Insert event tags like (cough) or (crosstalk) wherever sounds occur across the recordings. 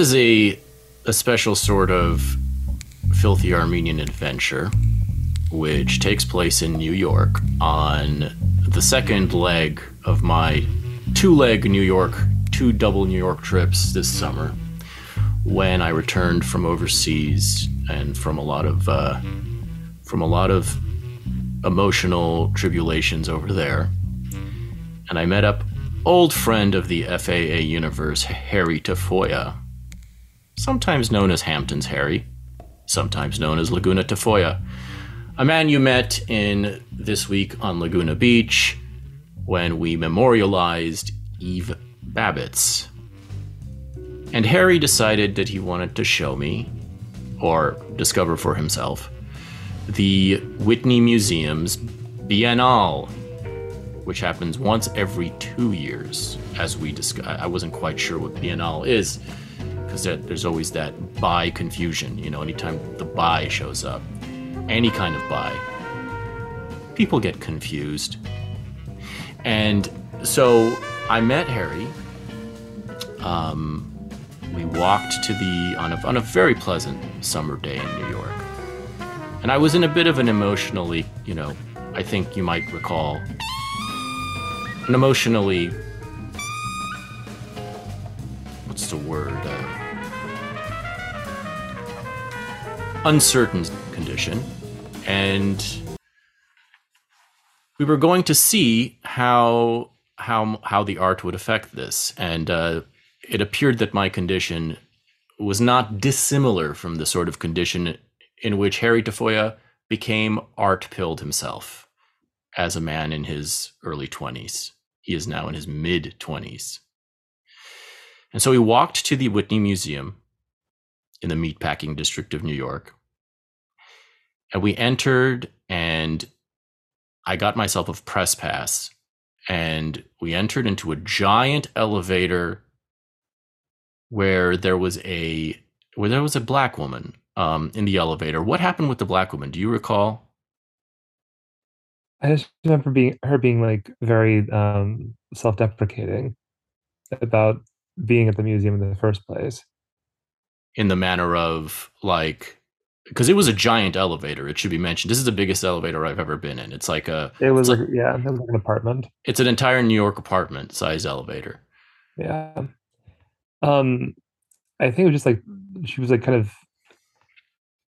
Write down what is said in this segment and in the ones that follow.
This is a a special sort of filthy Armenian adventure, which takes place in New York on the second leg of my two leg New York, two double New York trips this summer when I returned from overseas and from a lot of uh, from a lot of emotional tribulations over there. And I met up old friend of the FAA universe, Harry Tafoya, sometimes known as Hampton's Harry, sometimes known as Laguna Tafoya, a man you met in this week on Laguna Beach when we memorialized Eve Babitz. And Harry decided that he wanted to show me, or discover for himself, the Whitney Museum's Biennale, which happens once every two years. As we discussed, I wasn't quite sure what Biennale is, because there's always that buy confusion. You know, anytime the buy shows up, any kind of buy, people get confused. And so I met Harry. Um, we walked to the on a, on a very pleasant summer day in New York, and I was in a bit of an emotionally, you know, I think you might recall, an emotionally, what's the word, uh, uncertain condition, and we were going to see how how how the art would affect this, and uh, it appeared that my condition was not dissimilar from the sort of condition in which Harry Tafoya became art pilled himself as a man in his early 20s. He is now in his mid 20s. And so he walked to the Whitney Museum in the meatpacking district of New York. And we entered, and I got myself a press pass. And we entered into a giant elevator where there was a where there was a black woman um, in the elevator. What happened with the black woman? Do you recall? I just remember being her being like very um, self-deprecating about being at the museum in the first place. In the manner of like because it was a giant elevator. It should be mentioned. This is the biggest elevator I've ever been in. It's like a. It was like, yeah, it was like an apartment. It's an entire New York apartment size elevator. Yeah. Um, I think it was just like she was like kind of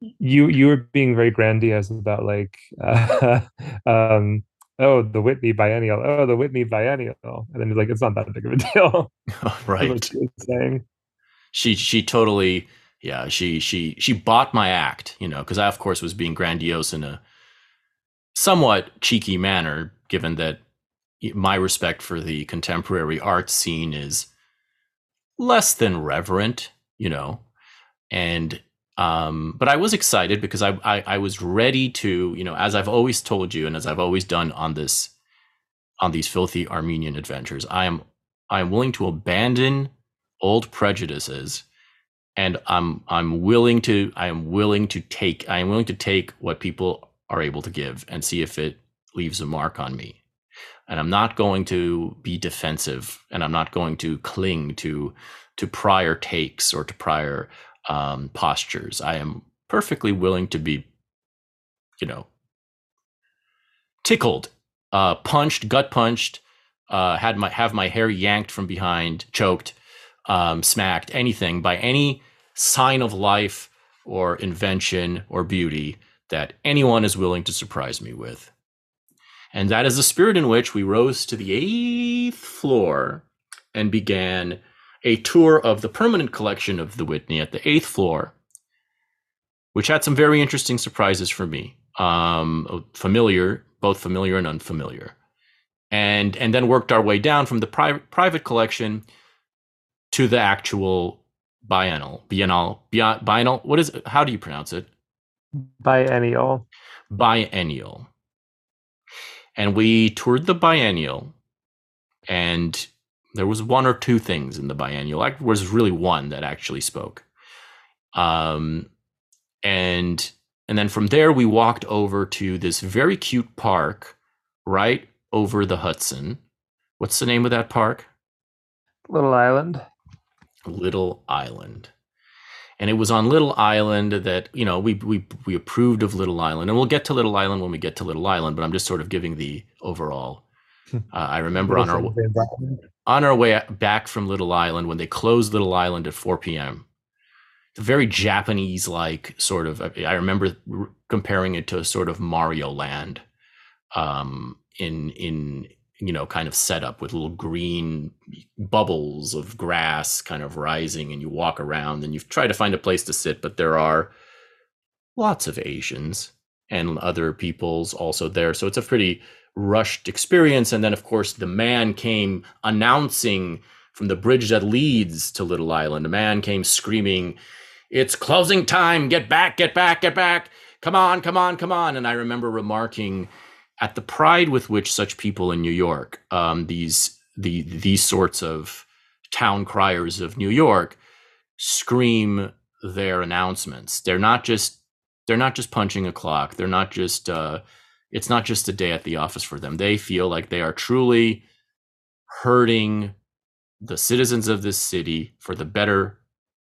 you you were being very grandiose about like uh, (laughs) um oh the Whitney biennial oh the Whitney biennial and then he's like it's not that big of a (laughs) deal (laughs) right saying she she totally yeah she she she bought my act you know because I of course was being grandiose in a somewhat cheeky manner given that my respect for the contemporary art scene is less than reverent, you know, and um, but I was excited because I, I, I was ready to you know as I've always told you and as I've always done on this on these filthy Armenian adventures, I am I am willing to abandon old prejudices and I'm I'm willing to I am willing to take I am willing to take what people are able to give and see if it leaves a mark on me and I'm not going to be defensive and I'm not going to cling to to prior takes or to prior um, postures. I am perfectly willing to be, you know, tickled, uh, punched, gut punched, uh, had my have my hair yanked from behind, choked, um, smacked, anything by any sign of life or invention or beauty that anyone is willing to surprise me with. And that is the spirit in which we rose to the eighth floor and began a tour of the permanent collection of the Whitney at the eighth floor, which had some very interesting surprises for me. Um, familiar, both familiar and unfamiliar. And, and then worked our way down from the private private collection to the actual biennial, biennial, biennial. What is? It? How do you pronounce it? Biennial. Biennial and we toured the biennial and there was one or two things in the biennial like was really one that actually spoke um and and then from there we walked over to this very cute park right over the hudson what's the name of that park little island Little Island. And it was on Little Island that, you know, we, we, we approved of Little Island. And we'll get to Little Island when we get to Little Island, but I'm just sort of giving the overall. Uh, I remember on our, on our way back from Little Island when they closed Little Island at 4 p.m. Very Japanese like sort of. I remember comparing it to a sort of Mario Land, um, in in you know kind of setup with little green bubbles of grass kind of rising, and you walk around and you try to find a place to sit, but there are lots of Asians and other peoples also there, so it's a pretty rushed experience. And then, of course, the man came announcing from the bridge that leads to Little Island. A man came screaming, It's closing time. Get back, get back, get back. Come on, come on, come on. And I remember remarking at the pride with which such people in New York, um, these the these sorts of town criers of New York, scream their announcements. They're not just they're not just punching a clock. They're not just uh, it's not just a day at the office for them. They feel like they are truly hurting the citizens of this city for the better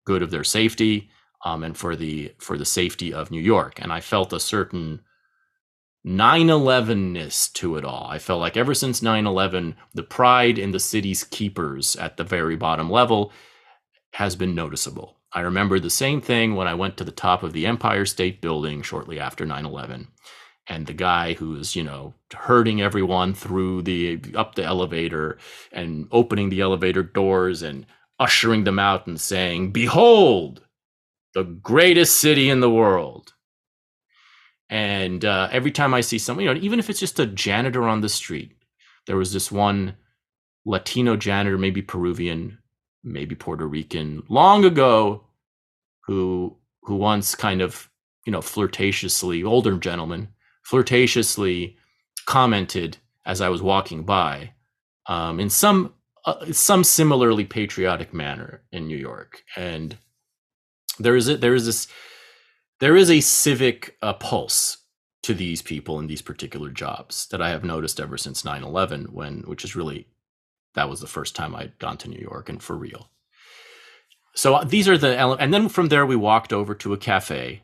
good of their safety um, and for the for the safety of New York. And I felt a certain 9-11ness to it all. I felt like ever since 9-11, the pride in the city's keepers at the very bottom level has been noticeable. I remember the same thing when I went to the top of the Empire State Building shortly after 9-11 and the guy who's you know herding everyone through the up the elevator and opening the elevator doors and ushering them out and saying behold the greatest city in the world and uh, every time i see someone you know even if it's just a janitor on the street there was this one latino janitor maybe peruvian maybe puerto rican long ago who who once kind of you know flirtatiously older gentleman flirtatiously commented as I was walking by um, in some uh, some similarly patriotic manner in New York, and there is a, there is this there is a civic uh, pulse to these people in these particular jobs that I have noticed ever since 9/11 when which is really that was the first time I'd gone to New York and for real. So uh, these are the elements, and then from there we walked over to a cafe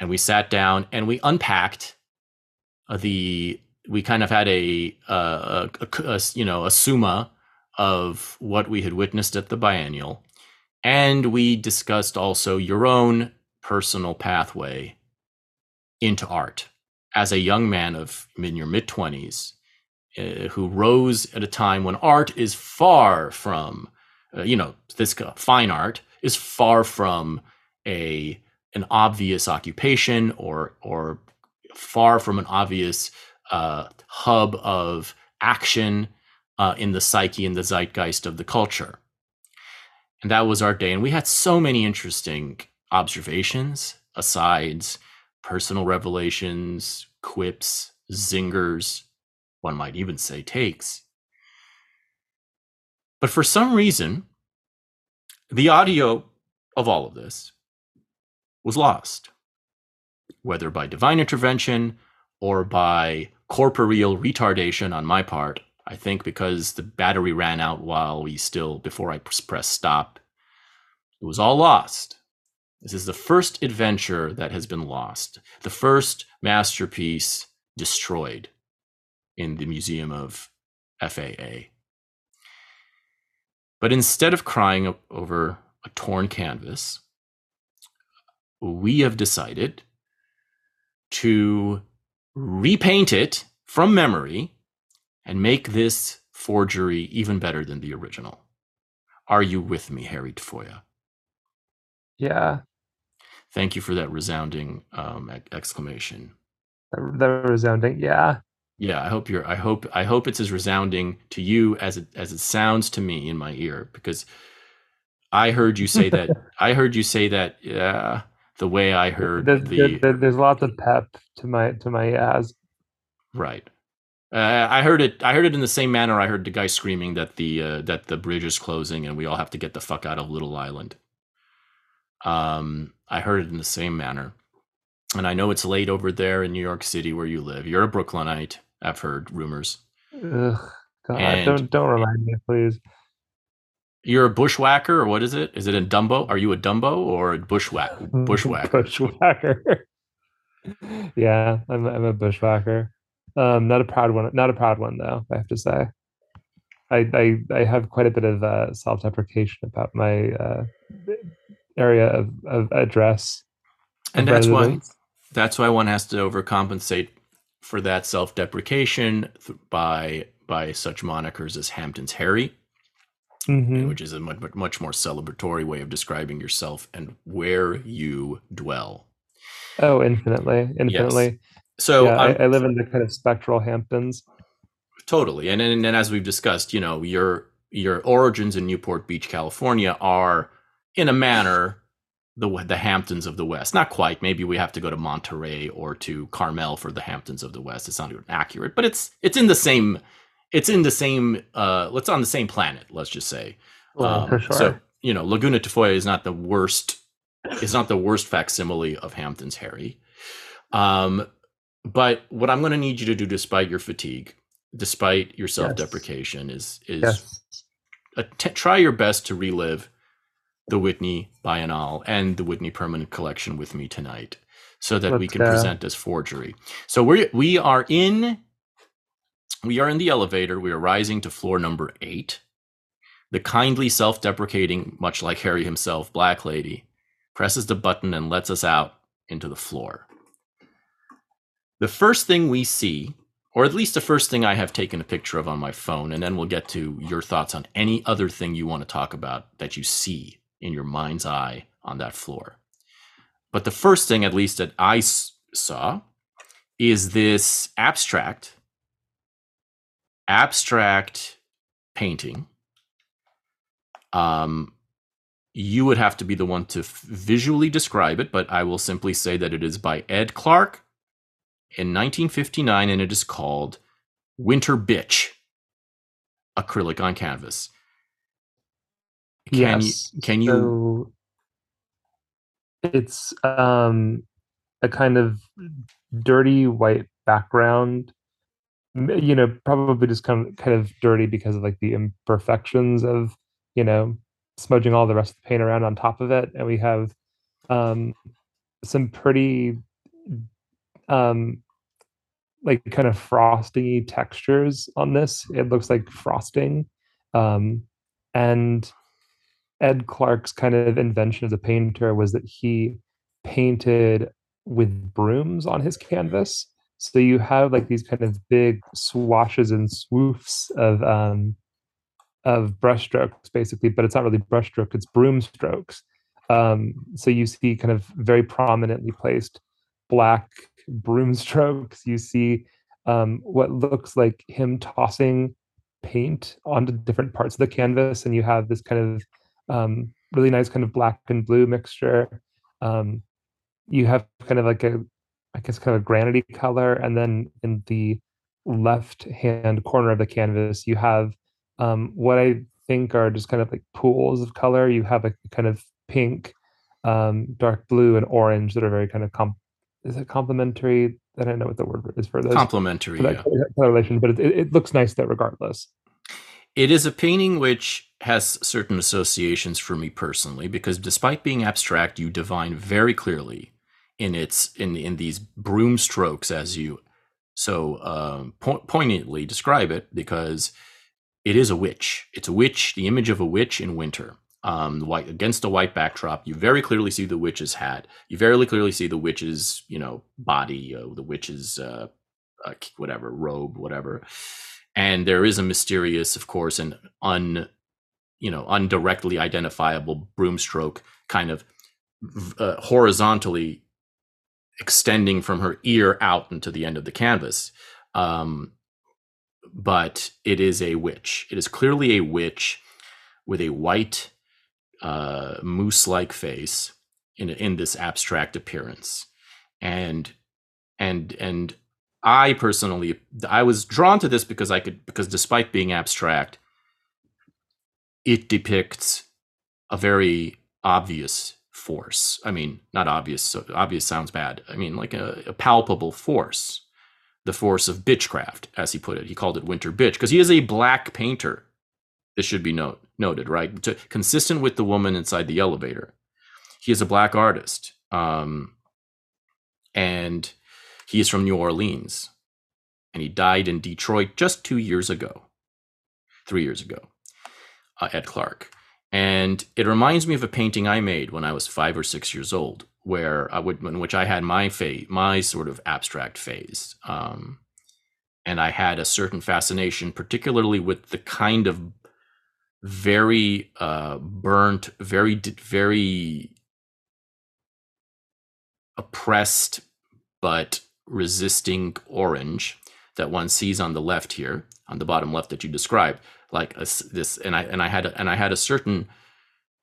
and we sat down and we unpacked uh, the we kind of had a, uh, a, a, a, you know a summa of what we had witnessed at the biennial and we discussed also your own personal pathway into art as a young man of in your mid 20s uh, who rose at a time when art is far from uh, you know this fine art is far from a an obvious occupation or or far from an obvious uh, hub of action uh, in the psyche and the zeitgeist of the culture. And that was our day. And we had so many interesting observations, asides, personal revelations, quips, zingers, one might even say takes. But for some reason, the audio of all of this was lost, whether by divine intervention or by corporeal retardation on my part. I think because the battery ran out while we still, before I pressed stop, it was all lost. This is the first adventure that has been lost, the first masterpiece destroyed in the Museum of FAA. But instead of crying over a torn canvas, we have decided to repaint it from memory and make this forgery even better than the original. Are you with me, Harry Tafoya? Yeah. Thank you for that resounding um, exclamation. That, that resounding, yeah. Yeah, I hope you're. I hope. I hope it's as resounding to you as it as it sounds to me in my ear because I heard you say that. (laughs) I heard you say that. Yeah, the way I heard there's, the there, there's lots of pep to my to my as right. Uh, I heard it. I heard it in the same manner. I heard the guy screaming that the uh, that the bridge is closing and we all have to get the fuck out of Little Island. Um, I heard it in the same manner, and I know it's late over there in New York City where you live. You're a Brooklynite. I've heard rumors. Ugh, God, and, don't don't remind me, please. You're a bushwhacker, or what is it? Is it a Dumbo? Are you a Dumbo or a bushwhack (laughs) Bushwhacker. bushwhacker. (laughs) yeah, I'm I'm a bushwhacker. Um, not a proud one. Not a proud one though. I have to say. I I, I have quite a bit of uh, self-deprecation about my uh, area of, of address. And that's why that's why one has to overcompensate for that self-deprecation th- by by such monikers as Hampton's Harry, Mhm. which is a much, much more celebratory way of describing yourself and where you dwell. Oh, infinitely, infinitely. So yeah, I, I live in the kind of spectral Hamptons. Totally, and, and and as we've discussed, you know, your your origins in Newport Beach, California, are in a manner the the Hamptons of the West. Not quite. Maybe we have to go to Monterey or to Carmel for the Hamptons of the West. It's not even accurate, but it's it's in the same. It's in the same. Uh, let's on the same planet. Let's just say. Well, Um, for sure. So you know, Laguna Tafoya is not the worst. Is not the worst facsimile of Hampton's Harry. Um, but what I'm going to need you to do, despite your fatigue, despite your self-deprecation, is is yes. att- try your best to relive the Whitney Biennale and the Whitney Permanent Collection with me tonight, so that we can go. present as forgery. So we we are in we are in the elevator. We are rising to floor number eight. The kindly self-deprecating, much like Harry himself, black lady presses the button and lets us out into the floor. The first thing we see, or at least the first thing I have taken a picture of on my phone, and then we'll get to your thoughts on any other thing you want to talk about that you see in your mind's eye on that floor. But the first thing, at least that I saw, is this abstract, abstract painting. Um, you would have to be the one to f- visually describe it, but I will simply say that it is by Ed Clark in 1959, and it is called Winter Bitch, acrylic on canvas. Can yes. you can you So it's um a kind of dirty white background. You know, probably just kind of kind of dirty because of like the imperfections of you know smudging all the rest of the paint around on top of it, and we have um some pretty um like kind of frosty textures on this. It looks like frosting. Um and Ed Clark's kind of invention as a painter was that he painted with brooms on his canvas. So you have like these kind of big swashes and swoofs of um, of brushstrokes, basically, but it's not really brushstroke; it's broom strokes. Um, so you see kind of very prominently placed black broom (laughs) strokes. You see um, what looks like him tossing paint onto different parts of the canvas, and you have this kind of um, really nice kind of black and blue mixture. Um, you have kind of like a, I guess, kind of a granity color, and then in the left hand corner of the canvas, you have um, what I think are just kind of like pools of color. You have a kind of pink, um, dark blue, and orange that are very kind of comp. Is it complementary? I don't know what the word is for those complimentary? for that Yeah. correlation, but it, it, it looks nice though, regardless. It is a painting which has certain associations for me personally because despite being abstract, you divine very clearly in its in in these broom strokes as you so um, po- poignantly describe it because it is a witch. It's a witch, the image of a witch in winter. Um, white against a white backdrop, you very clearly see the witch's hat. You very clearly see the witch's, you know, body, uh, the witch's uh, uh, whatever robe, whatever. And there is a mysterious, of course, and un, you know, undirectly identifiable broomstroke kind of uh, horizontally extending from her ear out into the end of the canvas. Um, but it is a witch. It is clearly a witch with a white, uh, moose-like face in in this abstract appearance, and and and I personally, I was drawn to this because I could because despite being abstract, it depicts a very obvious force. I mean, not obvious. So obvious sounds bad. I mean, like a, a palpable force, the force of bitchcraft, as he put it. He called it winter bitch because he is a black painter. This should be note. noted, right? To, consistent with the woman inside the elevator. He is a black artist. Um, and he is from New Orleans. And he died in Detroit just two years ago, three years ago, uh, Ed Clark. And it reminds me of a painting I made when I was five or six years old, where I would, in which I had my phase, my sort of abstract phase. Um, and I had a certain fascination, particularly with the kind of very uh, burnt, very very oppressed but resisting orange that one sees on the left here, on the bottom left that you described, like a, this, and I and I had a, and I had a certain.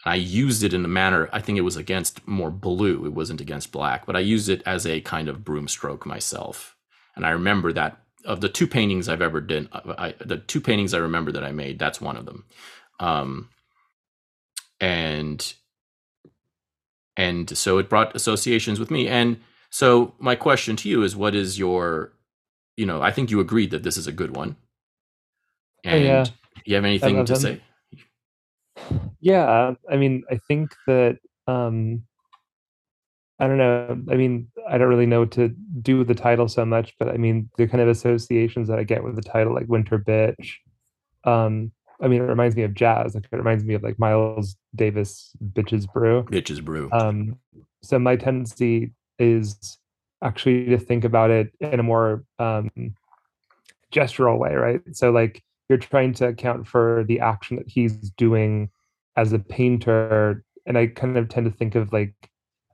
I used it in a manner. I think it was against more blue. It wasn't against black, but I used it as a kind of broomstroke myself. And I remember that of the two paintings I've ever done, I, the two paintings I remember that I made, that's one of them. Um, and and so it brought associations with me. And so my question to you is, what is your, you know, I think you agreed that this is a good one. Oh, And yeah. you have anything to say? Yeah, I mean, I think that um I don't know. I mean, I don't really know what to do with the title so much, but I mean, the kind of associations that I get with the title, like Winter Bitch. Um, I mean, it reminds me of jazz. Like it reminds me of like Miles Davis Bitches Brew. Bitches brew. Um, so my tendency is actually to think about it in a more um, gestural way, right? So like you're trying to account for the action that he's doing as a painter, and I kind of tend to think of like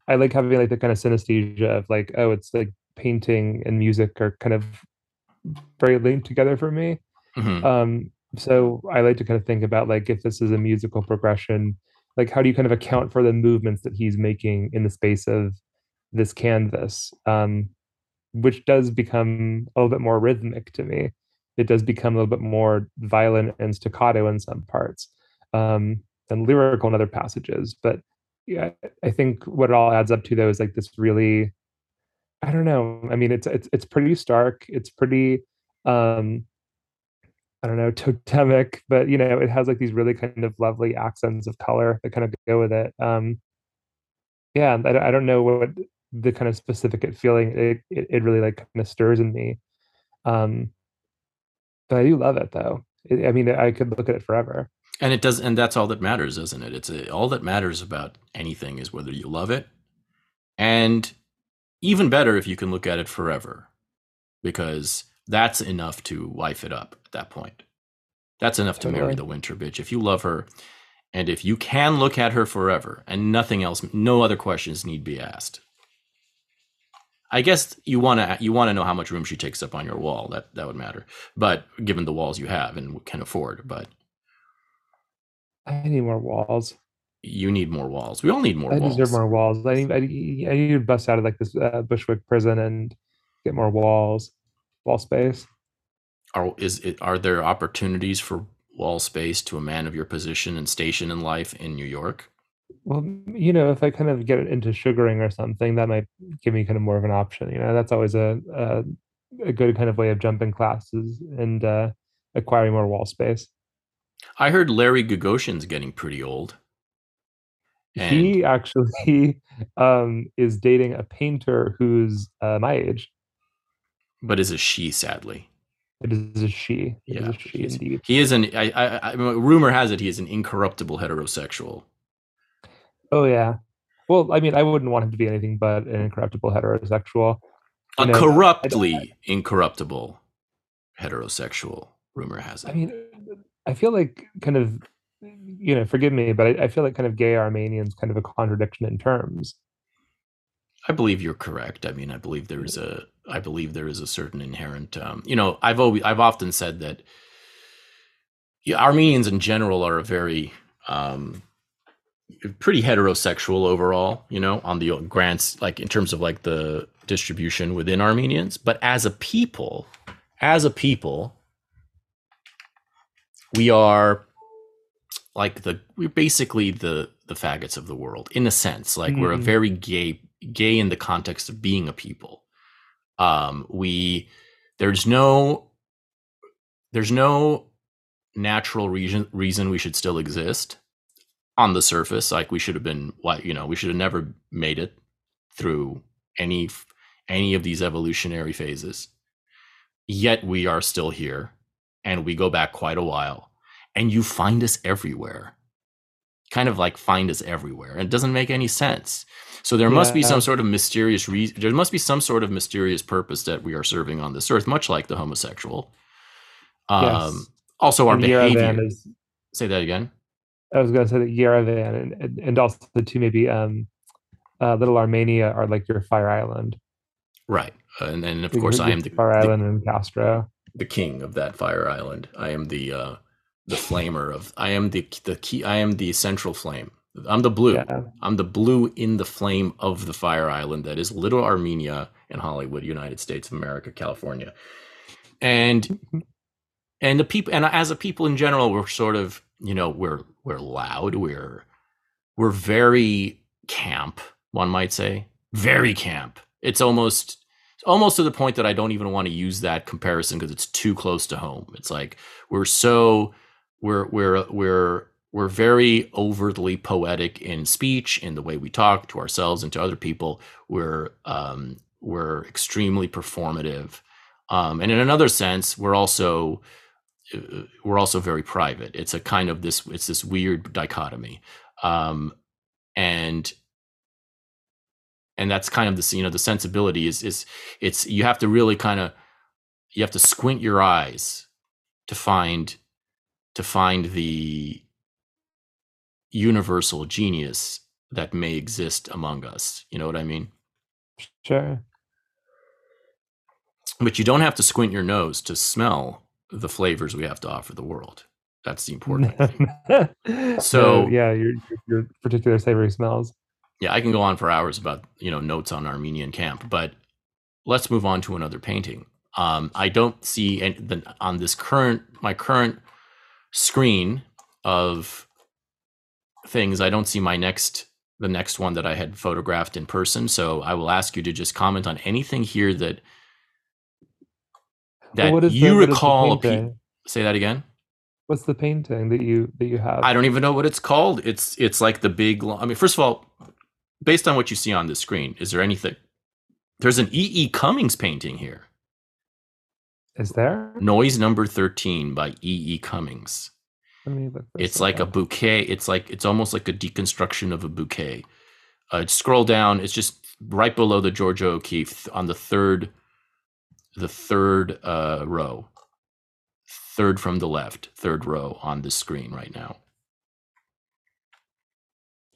I like having like the kind of synesthesia of like, oh, it's like painting and music are kind of very linked together for me. Mhm. Um, so I like to kind of think about like if this is a musical progression, like how do you kind of account for the movements that he's making in the space of this canvas, um, which does become a little bit more rhythmic to me. It does become a little bit more violent and staccato in some parts, um, and lyrical in other passages. But yeah, I think what it all adds up to though is like this really, I don't know. I mean, it's it's it's pretty stark. It's pretty um I don't know, totemic, but you know, it has like these really kind of lovely accents of color that kind of go with it. Um, yeah, I, I don't know what the kind of specific feeling it, it, it really like kind of stirs in me. Um, but I do love it though. I I mean, I could look at it forever. And it does, and that's all that matters, isn't it? It's a, all that matters about anything is whether you love it, and even better if you can look at it forever, because that's enough to wife it up at that point. That's enough to marry the winter bitch if you love her, and if you can look at her forever, and nothing else, no other questions need be asked. I guess you want to you want to know how much room she takes up on your wall. That that would matter, but given the walls you have and can afford, but I need more walls. you need more walls. We all need more I walls. deserve more walls. I need, I need, I need to bust out of like this uh, Bushwick prison and get more walls, wall space. Are is it are there opportunities for wall space to a man of your position and station in life in New York? Well, you know, if I kind of get into sugaring or something, that might give me kind of more of an option. You know, that's always a a, a good kind of way of jumping classes and uh, acquiring more wall space. I heard Larry Gagosian's getting pretty old. And He actually (laughs) um, is dating a painter who's uh, my age. but is a she sadly. It is a she. It is Yeah, a she indeed. He is an I, I, I rumor has it he is an incorruptible heterosexual. Oh yeah. Well, I mean, I wouldn't want him to be anything but an incorruptible heterosexual. A You know, corruptly incorruptible heterosexual, rumor has it. I mean, I feel like kind of, you know, forgive me, but I, I feel like kind of gay Armenians kind of a contradiction in terms. I believe you're correct. I mean, I believe there is a I believe there is a certain inherent um, you know, I've always I've often said that yeah, Armenians in general are a very um pretty heterosexual overall, you know, on the grants like in terms of like the distribution within Armenians, but as a people, as a people we are like the we're basically the the faggots of the world in a sense. Like we're a Mhm. very gay gay in the context of being a people. Um we there's no there's no natural reason reason we should still exist on the surface. Like we should have been, what you know, we should have never made it through any any of these evolutionary phases. Yet we are still here, and we go back quite a while, and you find us everywhere. Kind of like find us everywhere. And it doesn't make any sense. So there must be Yeah. some sort of mysterious reason. There must be some sort of mysterious purpose that we are serving on this earth, much like the homosexual. Um, Yes. Also, our And behavior. Is Say that again. I was going to say that Yerevan and, and, and also too maybe um, uh, Little Armenia are like your Fire Island. Right. And then, of Like, course, I am the, Fire the, Island and Castro. the king of that fire island. I am the uh, the flamer of. I am the the key. I am the central flame. I'm the blue. Yeah. I'm the blue in the flame of the fire island that is Little Armenia in Hollywood, United States of America, California. And and the people and as a people in general, we're sort of, you know, we're we're loud, we're we're very camp, one might say. Very camp. It's almost almost to the point that I don't even want to use that comparison because it's too close to home. It's like we're so we're we're we're we're very overtly poetic in speech in the way we talk to ourselves and to other people we're um, we're extremely performative um, and in another sense we're also we're also very private it's a kind of this it's this weird dichotomy um, and and that's kind of the you know the sensibility is is it's you have to really kind of you have to squint your eyes to find to find the universal genius that may exist among us. You know what I mean? Sure. But you don't have to squint your nose to smell the flavors we have to offer the world. That's the (laughs) important thing. So- Uh, yeah, your your particular savory smells. Yeah, I can go on for hours about, you know, notes on Armenian camp, but let's move on to another painting. Um, I don't see any, the, on this current my current screen of things. I don't see my next the next one that I had photographed in person. So I will ask you to just comment on anything here that that what is the- you the recall. a pe- say that again. What's the painting that you that you have? I don't even know what it's called. It's it's like the big. I mean, first of all, based on what you see on the screen, is there anything? There's an E. E. Cummings painting here. Is there? Noise number thirteen by E. E. Cummings. Let me look. It's like a bouquet. It's like it's almost like a deconstruction of a bouquet. Uh, scroll down. It's just right below the Georgia O'Keeffe on the third, the third uh, row, third from the left, third row on the screen right now.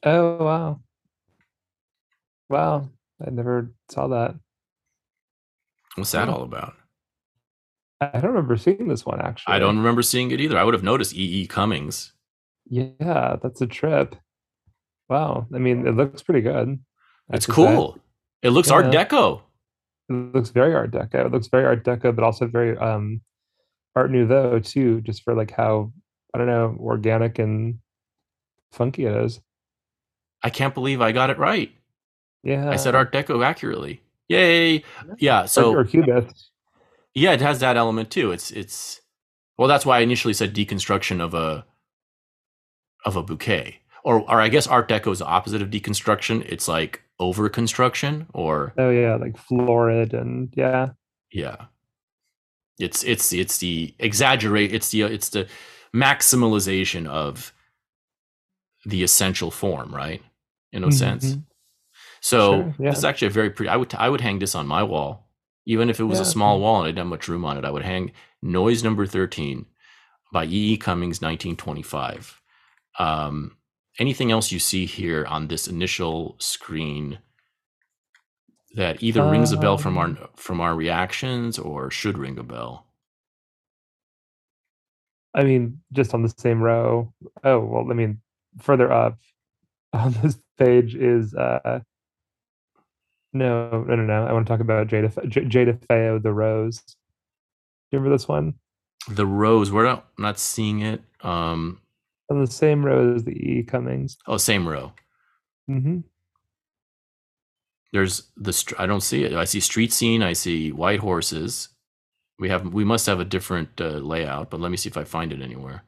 Oh wow. Wow. I never saw that. What's that all about? I don't remember seeing this one actually. I don't remember seeing it either. I would have noticed E.E. E. Cummings. Yeah, that's a trip. Wow. I mean, it looks pretty good. I It's to say. cool. It looks Art Deco. It looks very Art Deco. It looks very Art Deco, but also very um Art Nouveau too, just for like how I don't know, organic and funky it is. I can't believe I got it right. Yeah. I said Art Deco accurately. Yay! Yeah. or, So or Cubist. yeah, it has that element too. It's it's well, that's why I initially said deconstruction of a of a bouquet, or or I guess Art Deco is the opposite of deconstruction. It's like over construction, or Oh yeah, like florid and yeah. yeah, it's it's it's the exaggerate. It's the it's the maximalization of the essential form, right? In a sense. Mhm. So Sure, yeah. is actually a very pretty. I would I would hang this on my wall, even if it was a small wall and I didn't have much room on it. I would hang Noise Number Thirteen by E. E. Cummings, 1925. Um, anything else you see here on this initial screen that either rings a bell from our Um. from our reactions or should ring a bell? I mean, just on the same row. Oh, well, I mean, further up (laughs) on this page is uh no, no, no, no. I want to talk about Jada Jay DeFeo, The Rose. Do you remember this one? The rose. We're not not seeing it. Um, On the same row as the E. Cummings. oh, same row. Mm-hmm. there's the str- I don't see it. I see street scene. I see white horses. We have we must have a different uh, layout, but let me see if I find it anywhere.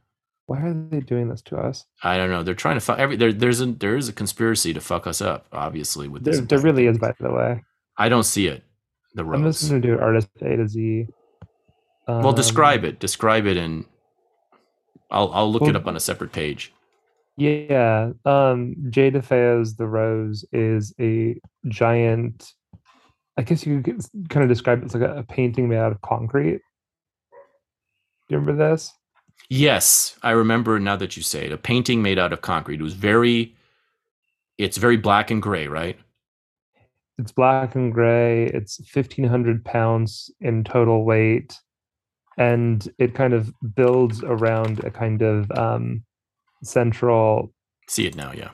Why are they doing this to us? I don't know. They're trying to fuck every there. There's a there is a conspiracy to fuck us up. Obviously, with this. There, there really is, by the way. I don't see it. The I'm just gonna do artist A to Z. well, Um, describe it. Describe it, and I'll I'll look it up on a separate page. Yeah. Um, Jay DeFeo's The Rose is a giant. I guess you could kind of describe it as like a, a painting made out of concrete. Do you remember this? Yes, I remember now that you say it. A painting made out of concrete. It was very. It's very black and gray, right? It's black and gray. It's 1,500 pounds in total weight. And it kind of builds around a kind of um, central. See it now, yeah.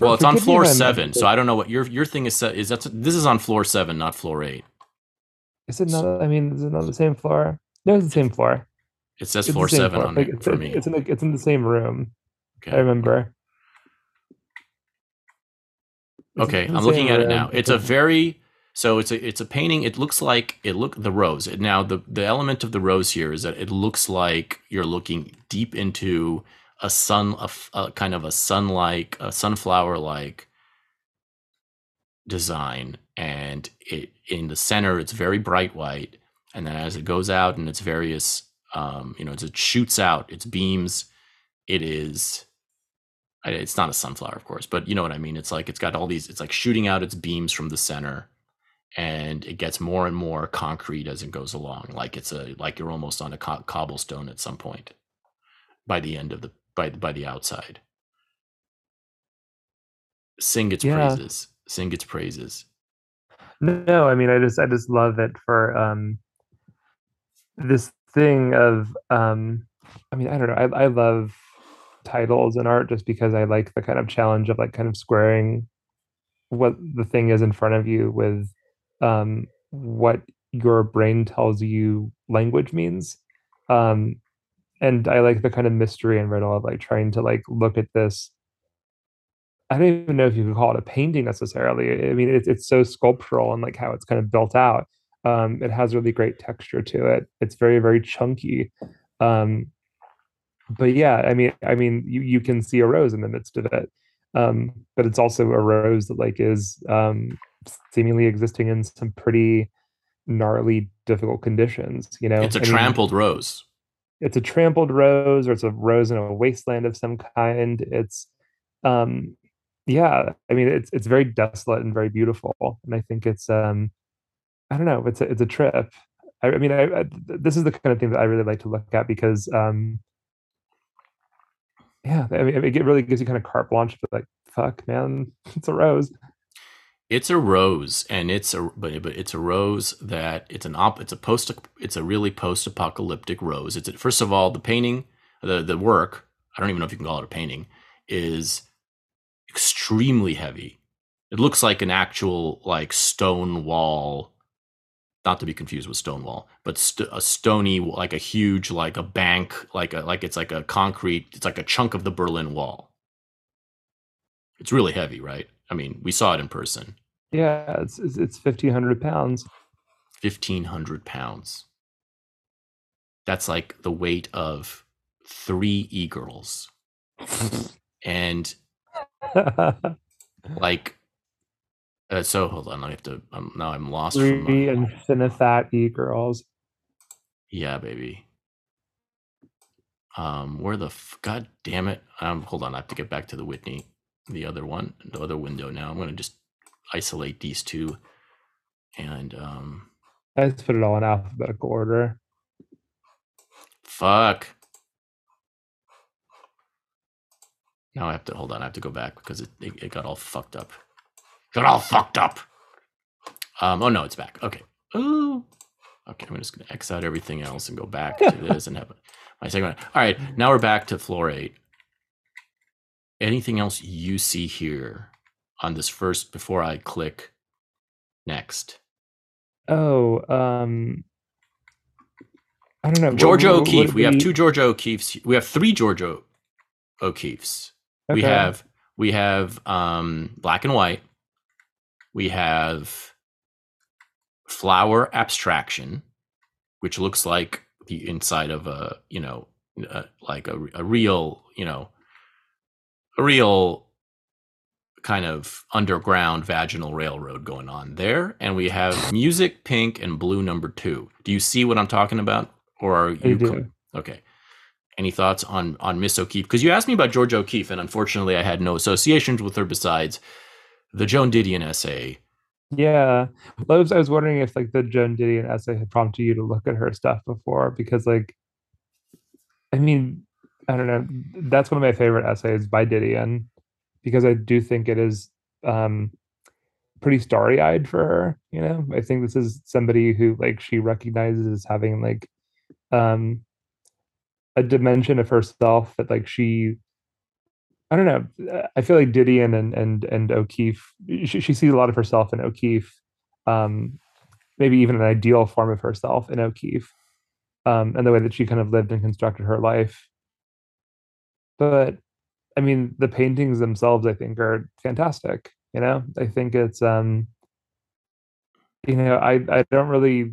Well, it's on floor seven, so I don't know what your your thing is. Set is that this is on floor seven, not floor eight. Is it not? I mean, is it not the same floor? No, it's the same floor. It says It's floor seven floor. on Like, it for it's- me. It's in, the, it's in the same room. Okay. I remember. Okay, I'm looking at it now. It's a very so it's a it's a painting. It looks like it look the rose. Now the the element of the rose here is that it looks like you're looking deep into a sun a, a kind of a sun like a sunflower like design and it in the center it's very bright white and then as it goes out and its various um you know as it shoots out its beams it is it's not a sunflower of course but you know what i mean it's like it's got all these it's like shooting out its beams from the center and it gets more and more concrete as it goes along like it's a like you're almost on a co- cobblestone at some point by the end of the by by the outside sing its Yeah. praises sing its praises No, I mean, I just I just love it for um this thing of um I mean, I don't know. I I love titles and art just because I like the kind of challenge of like kind of squaring what the thing is in front of you with um what your brain tells you language means. Um and I like the kind of mystery and riddle of like trying to like look at this I don't even know if you could call it a painting necessarily. I mean, it's it's so sculptural and like how it's kind of built out. Um, it has really great texture to it. It's very very chunky. Um, but yeah, I mean, I mean, you you can see a rose in the midst of it. Um, but it's also a rose that like is um, seemingly existing in some pretty gnarly, difficult conditions. You know, it's a I mean, trampled rose. it's a trampled rose or it's a rose in a wasteland of some kind. It's um yeah i mean it's it's very desolate and very beautiful. And i think it's um i don't know it's a it's a trip. I, I mean I, I this is the kind of thing that i really like to look at because um yeah i mean it really gives you kind of carte blanche but like fuck man (laughs) it's a rose It's a rose, and it's a but, but it's a rose that it's an op. It's a post. It's a really post-apocalyptic rose. It's a, first of all the painting, the the work. I don't even know if you can call it a painting. Is extremely heavy. It looks like an actual like stone wall, not to be confused with stone wall, but st- a stony like a huge like a bank like a like it's like a concrete. It's like a chunk of the Berlin Wall. It's really heavy, right? I mean, we saw it in person. yeah it's it's, it's 1500 pounds 1500 pounds. That's like the weight of three e-girls. (laughs) And like, uh, so hold on, I have to, um, now I'm lost Three from my, infinifat e-girls yeah, baby. Um, where the, f- god damn it. Um, hold on, I have to get back to the Whitney, the other one, the other window now. I'm going to just isolate these two and, um, just put it all in alphabetical order Fuck. Now I have to hold on. I have to go back because it, it, it got all fucked up. Got all fucked up. Um. Oh no, it's back. Okay. Ooh. Okay. I'm just gonna X out everything else and go back to (laughs) this and have my second one. All right. Now we're back to floor eight. Anything else you see here on this first before I click next? Oh, um, I don't know. Georgia what- what O'Keeffe. We have two Georgia O'Keeffe's. We have three Georgia O'Keeffes. We okay. have we have um, black and white. We have flower abstraction, which looks like the inside of a you know uh, like a, a real, you know, real kind of underground vaginal railroad going on there. And we have (laughs) music, pink, and blue number two. Do you see what I'm talking about? Or are you? do. okay. Any thoughts on on Miss O'Keeffe? Because you asked me about George O'Keeffe, and unfortunately, I had no associations with her besides the Joan Didion essay. Yeah, I was, I was wondering if like the Joan Didion essay had prompted you to look at her stuff before, because like, I mean, I don't know, that's one of my favorite essays by Didion, because I do think it is um, pretty starry eyed for her. You know, I think this is somebody who like she recognizes as having like um, a dimension of herself that like she I don't know. I feel like Didion and and and O'Keeffe. she, she sees a lot of herself in O'Keeffe, um, maybe even an ideal form of herself in O'Keeffe, um, and the way that she kind of lived and constructed her life. But I mean, the paintings themselves, I think, are fantastic. You know, I think it's, um, you know, I I don't really,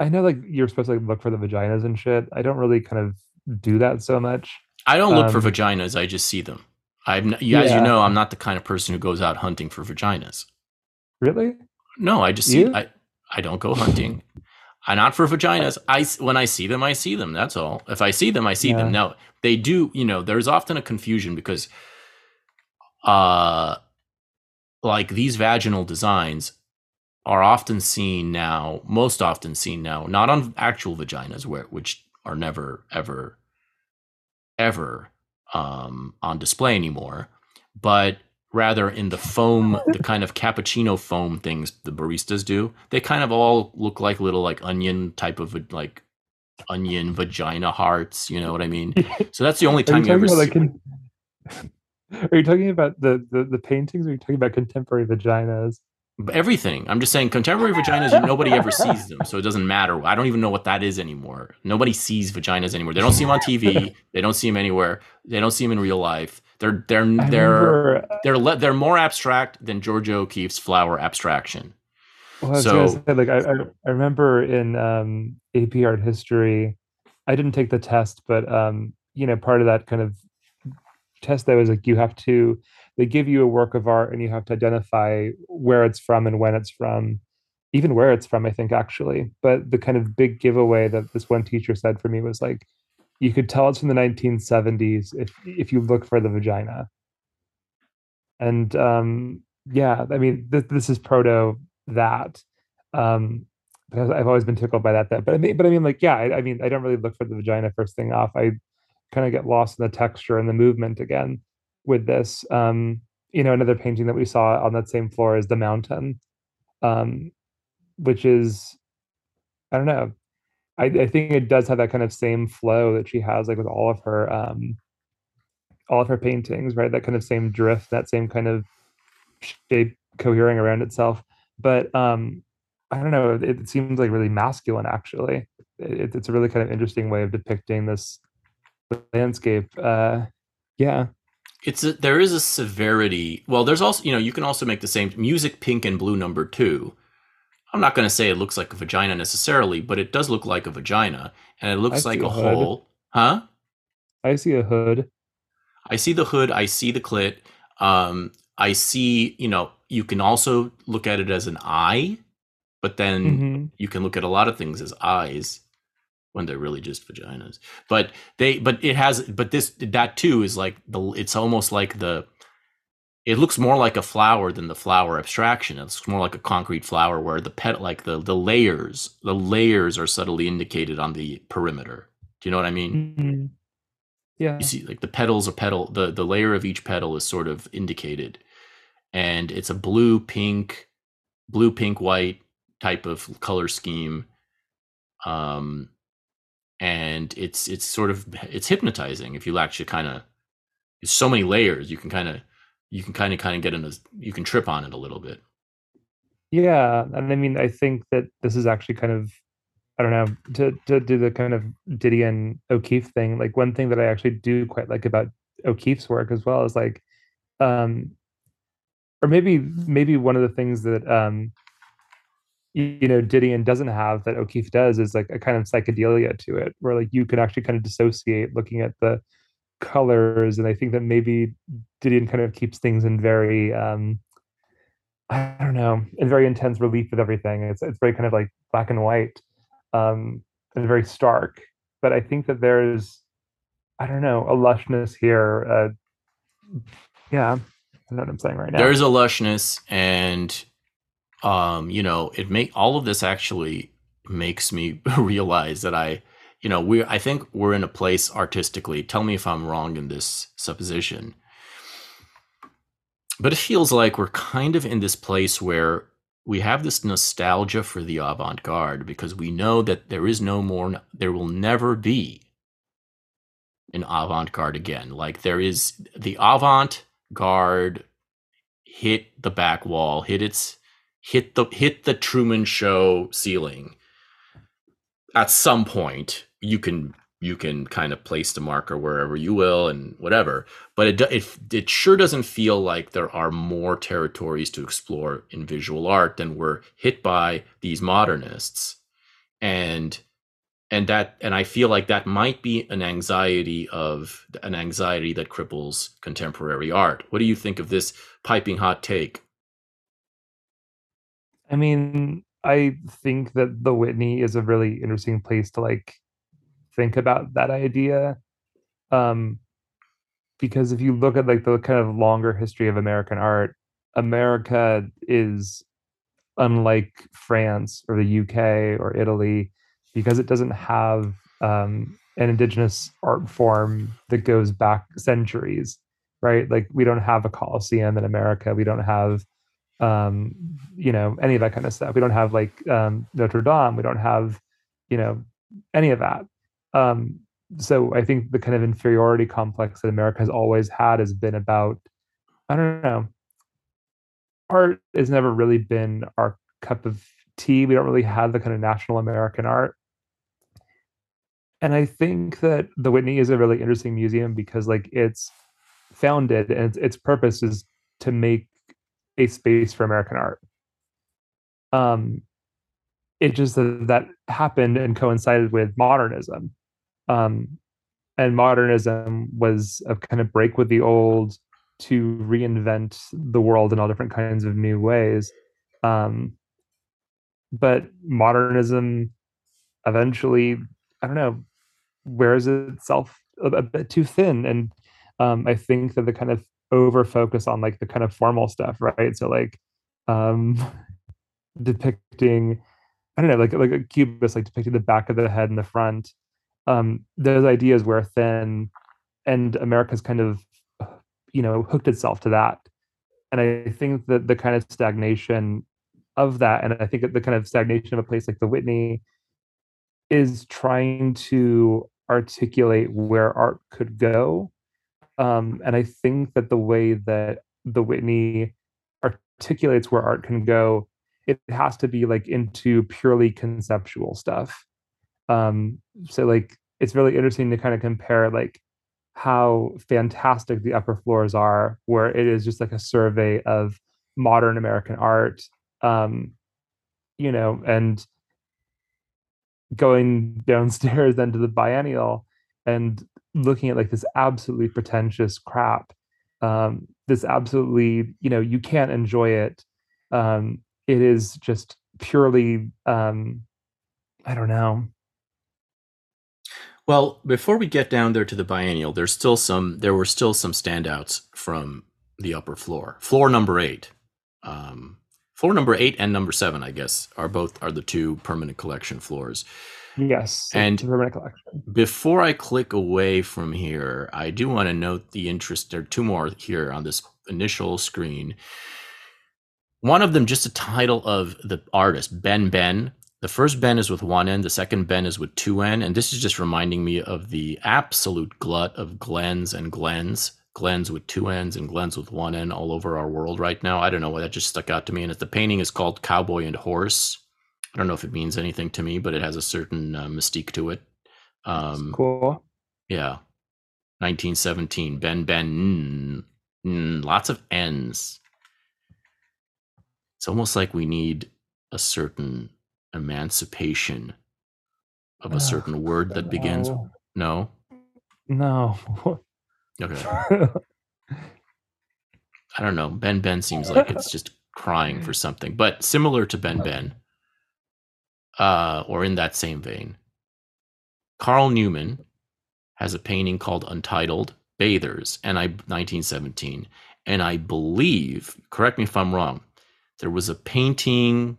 I know like you're supposed to like look for the vaginas and shit. I don't really kind of do that so much. I don't look um, for vaginas. I just see them. I'm, yeah. as you know, I'm not the kind of person who goes out hunting for vaginas. Really? No, I just see. You? I I don't go hunting. I not for vaginas. I when I see them, I see them. That's all. If I see them, I see yeah. them. Now they do. You know, there's often a confusion because, uh, like these vaginal designs are often seen now, most often seen now, not on actual vaginas, where which are never ever ever um, on display anymore, but rather in the foam, the kind of cappuccino foam things the baristas do. They kind of all look like little like onion type of like onion vagina hearts. You know what I mean? So that's the only time you ever see. Like con- (laughs) are you talking about the, the the paintings? Or are you talking about contemporary vaginas? everything. I'm just saying contemporary vaginas, nobody ever sees them. So it doesn't matter. I don't even know what that is anymore. Nobody sees vaginas anymore. They don't see them on TV. They don't see them anywhere. They don't see them in real life. They're they're they're they're le- they're more abstract than Georgia O'Keeffe's flower abstraction. Well, I so say, like I, I remember in um, AP Art History, I didn't take the test, but um, you know, part of that kind of test that was like you have to they give you a work of art and you have to identify where it's from and when it's from even where it's from i think actually but the kind of big giveaway that this one teacher said for me was like you could tell it's from the 1970s if if you look for the vagina. And um yeah i mean th- this is proto that um because i've always been tickled by that, that but i mean but i mean like yeah I, I mean i don't really look for the vagina first thing off. I kind of get lost in the texture and the movement again with this. Um, you know, another painting that we saw on that same floor is the mountain, um, which is, I don't know, I, I, think it does have that kind of same flow that she has, like with all of her, um, all of her paintings, right? That kind of same drift, that same kind of shape cohering around itself. But um, I don't know, it, it seems like really masculine. Actually, it, it's a really kind of interesting way of depicting this landscape. Uh, yeah it's a, there is a severity. Well, there's also you know you can also make the same music pink and blue number two. I'm not going to say it looks like a vagina necessarily, but it does look like a vagina, and it looks like a, a hole, huh? I see a hood. I see the hood. I see the clit. Um, I see. You know, you can also look at it as an eye, but then mm-hmm. you can look at a lot of things as eyes when they're really just vaginas. But they but it has but this that too is like the it's almost like the it looks more like a flower than the flower abstraction. It looks more like a concrete flower where the pet like the the layers the layers are subtly indicated on the perimeter. Do you know what I mean? Mm-hmm. Yeah. You see like the petals are petal the the layer of each petal is sort of indicated. And it's a blue pink blue pink white type of color scheme um and it's it's sort of it's hypnotizing if you actually kind of it's so many layers you can kind of you can kind of kind of get in a you can trip on it a little bit. Yeah and i mean i think that this is actually kind of i don't know to to do the kind of didion o'keeffe thing like one thing that i actually do quite like about o'keeffe's work as well is like um or maybe maybe one of the things that um you know Didion doesn't have that O'Keeffe does is like a kind of psychedelia to it, where like you can actually kind of dissociate looking at the colors, and I think that maybe Didion kind of keeps things in very um, I don't know, in very intense relief with everything. It's it's very kind of like black and white, um, and very stark. But I think that there's I don't know a lushness here. Uh, yeah, I know what I'm saying right now. There's a lushness, and um, you know, it make all of this actually makes me (laughs) realize that I, you know, we I think we're in a place artistically. Tell me if I'm wrong in this supposition. But it feels like we're kind of in this place where we have this nostalgia for the avant-garde because we know that there is no more there will never be an avant-garde again. Like there is the avant-garde hit the back wall, hit its hit the hit the Truman Show ceiling. At some point, you can you can kind of place the marker wherever you will and whatever. But it it it sure doesn't feel like there are more territories to explore in visual art than we're hit by these modernists, and and that and I feel like that might be an anxiety of an anxiety that cripples contemporary art. What do you think of this piping hot take? I mean, I think that the Whitney is a really interesting place to like think about that idea. Um, because if you look at like the kind of longer history of American art, America is unlike France or the UK or Italy because it doesn't have um, an indigenous art form that goes back centuries, right? Like we don't have a Colosseum in America. We don't have um, you know, any of that kind of stuff. We don't have like um, Notre Dame. We don't have, you know, any of that. Um, so I think the kind of inferiority complex that America has always had has been about, I don't know, art has never really been our cup of tea. We don't really have the kind of national American art. And I think that the Whitney is a really interesting museum because like it's founded and its, its purpose is to make a space for American art. Um, it just that, that happened and coincided with modernism. Um, and modernism was a kind of break with the old to reinvent the world in all different kinds of new ways. Um, but modernism eventually, I don't know, wears itself a, a bit too thin. And um, I think that the kind of over focus on like the kind of formal stuff, right? So like um (laughs) depicting I don't know, like like a cubist like depicting the back of the head and the front. Um, those ideas wear thin and America's kind of you know hooked itself to that. And I think that the kind of stagnation of that, and I think the kind of stagnation of a place like the Whitney is trying to articulate where art could go um, and I think that the way that the Whitney articulates where art can go, it has to be like into purely conceptual stuff. Um, so like it's really interesting to kind of compare like how fantastic the upper floors are, where it is just like a survey of modern American art. Um, you know, and going (laughs) downstairs then to the biennial and looking at like this absolutely pretentious crap um this absolutely you know you can't enjoy it um it is just purely um i don't know well before we get down there to the biennial there's still some there were still some standouts from the upper floor floor number eight um floor number eight and number seven i guess are both are the two permanent collection floors Yes, and permanent collection. Before I click away from here, I do want to note the interest. There are two more here on this initial screen. One of them, just a title of the artist, Ben Benn. The first bend is with one N, the second bend is with two N. And this is just reminding me of the absolute glut of Glens and Glens. Glens with two N's and Glens with one N all over our world right now. I don't know why that just stuck out to me. And if the painting is called Cowboy and Horse. I don't know if it means anything to me, but it has a certain uh, mystique to it. Um, cool. Yeah. 1917. Ben Benn. Mm, mm, lots of N's. It's almost like we need a certain emancipation of a certain word that begins? no. No. No. (laughs) Okay. (laughs) I don't know. Ben Benn seems like it's just crying for something, but similar to Ben Benn, uh, or in that same vein, Carl Newman has a painting called Untitled Bathers, and I 1917, and I believe, correct me if I'm wrong, there was a painting.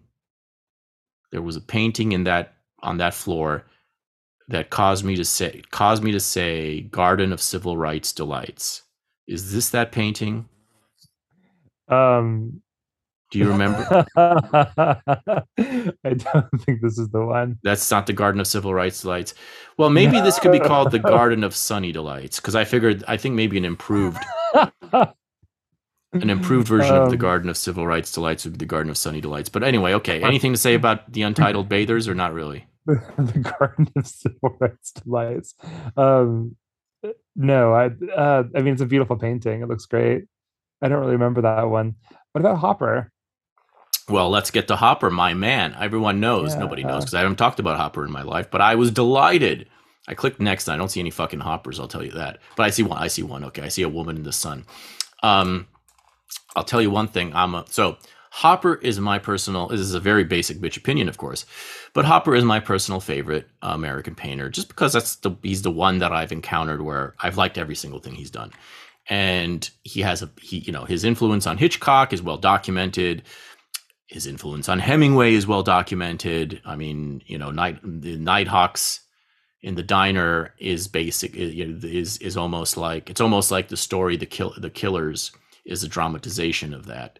There was a painting in that on that floor that caused me to say caused me to say Garden of Civil Rights Delights. Is this that painting? um Do you remember? (laughs) I don't think this is the one. That's not the Garden of Civil Rights Delights. Well, maybe this could be called the (laughs) Garden of Sunny Delights because I figured I think maybe an improved (laughs) an improved version of the Um, Garden of Civil Rights Delights would be the Garden of Sunny Delights. But anyway, okay. Anything to say about the Untitled (laughs) Bathers or not really? (laughs) the Garden of Civil Rights Delights. Um, no, I uh, I mean it's a beautiful painting. It looks great. I don't really remember that one. What about Hopper? Well, let's get to Hopper, my man. Everyone knows. Yeah. Nobody knows because I haven't talked about Hopper in my life, but I was delighted. I clicked next and I don't see any fucking hoppers, I'll tell you that. But I see one. I see one. Okay. I see a woman in the sun. Um, I'll tell you one thing. I'm a, so Hopper is my personal, this is a very basic bitch opinion, of course, but Hopper is my personal favorite American painter just because that's the, he's the one that I've encountered where I've liked every single thing he's done. And he has a, he, you know, his influence on Hitchcock is well documented his influence on Hemingway is well documented. I mean, you know, night the Nighthawks in the diner is basic is is almost like it's almost like the story the kill the killers is a dramatization of that.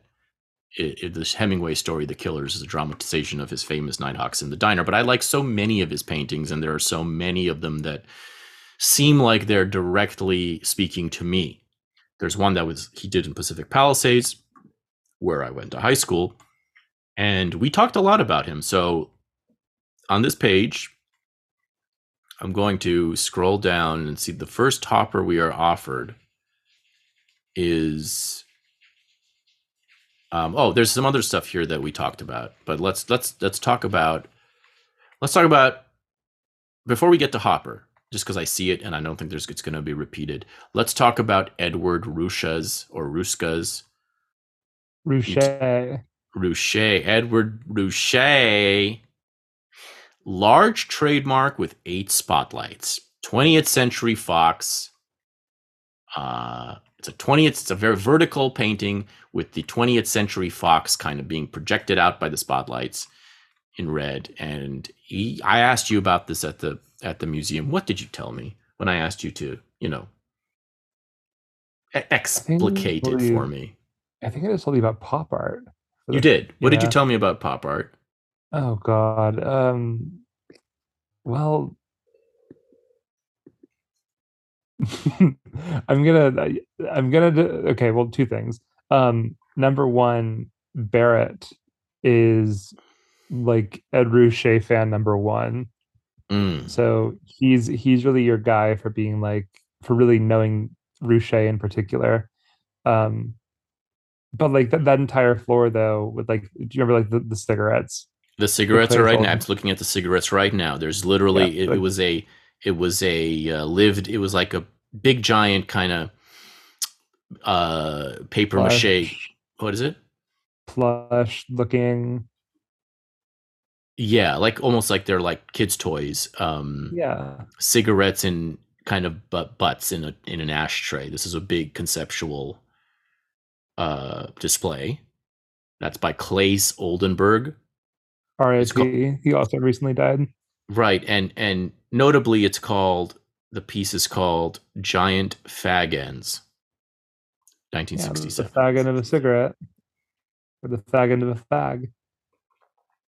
It, it, this Hemingway story, The Killers, is a dramatization of his famous Nighthawks in the Diner. But I like so many of his paintings, and there are so many of them that seem like they're directly speaking to me. There's one that was he did in Pacific Palisades, where I went to high school, and we talked a lot about him. So on this page, I'm going to scroll down and see the first hopper we are offered is um, oh there's some other stuff here that we talked about but let's let's let's talk about let's talk about before we get to hopper just because i see it and i don't think there's it's going to be repeated let's talk about edward ruscha's or ruska's Ruscha. Ruscha, Edward Ruscha, large trademark with eight spotlights. 20th Century Fox. Uh, it's a 20th. It's a very vertical painting with the 20th Century Fox kind of being projected out by the spotlights in red. And he, I asked you about this at the at the museum. What did you tell me when I asked you to, you know, explicate it for me? I think I just told you about pop art. You the- did. What did you tell me about pop art? Oh God. Um. Well. (laughs) I'm gonna. I'm gonna. do- Okay. Well, two things. Um. Number one, Barrett is like Ed Ruscha fan number one. Mm. So he's he's really your guy for being like for really knowing Ruscha in particular. Um. But like that, that entire floor though, with like, do you remember like the, the cigarettes? The cigarettes are right now. I'm looking at the cigarettes right now. There's literally Yeah, it, it was a it was a uh, lived. It was like a big giant kind of uh paper mache. What is it? plush looking Yeah, like almost like they're like kids' toys. Um, yeah cigarettes and kind of but butts in a in an ashtray. This is a big conceptual uh display. That's by Claes Oldenburg. Rip he also recently died Right, and and notably, it's called the piece is called Giant Fag Ends, yeah, 1967. the fag end of a cigarette or the fag end of a fag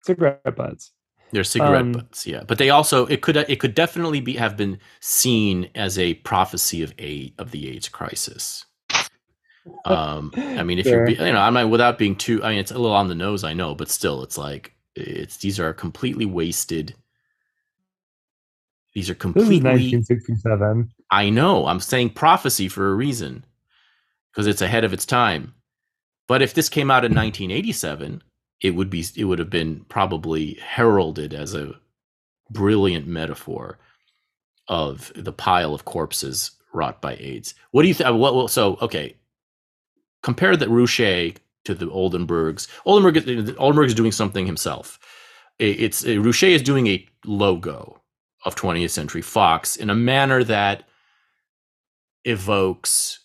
cigarette butts They're cigarette um, butts, yeah, but they also it could it could definitely be have been seen as a prophecy of a of the AIDS crisis. Um, I mean, if you're you know, I'm not without being too. I mean, it's a little on the nose, I know, but still, it's like it's these are completely wasted. These are this is completely 1967 I know. I'm saying prophecy for a reason because it's ahead of its time. But if this came out in 1987, it would be it would have been probably heralded as a brilliant metaphor of the pile of corpses wrought by AIDS. What do you think? What, so okay, compare the Ruscha to the Oldenburgs. Oldenburg, Oldenburg is doing something himself. It's Ruscha is doing a logo of 20th Century Fox in a manner that evokes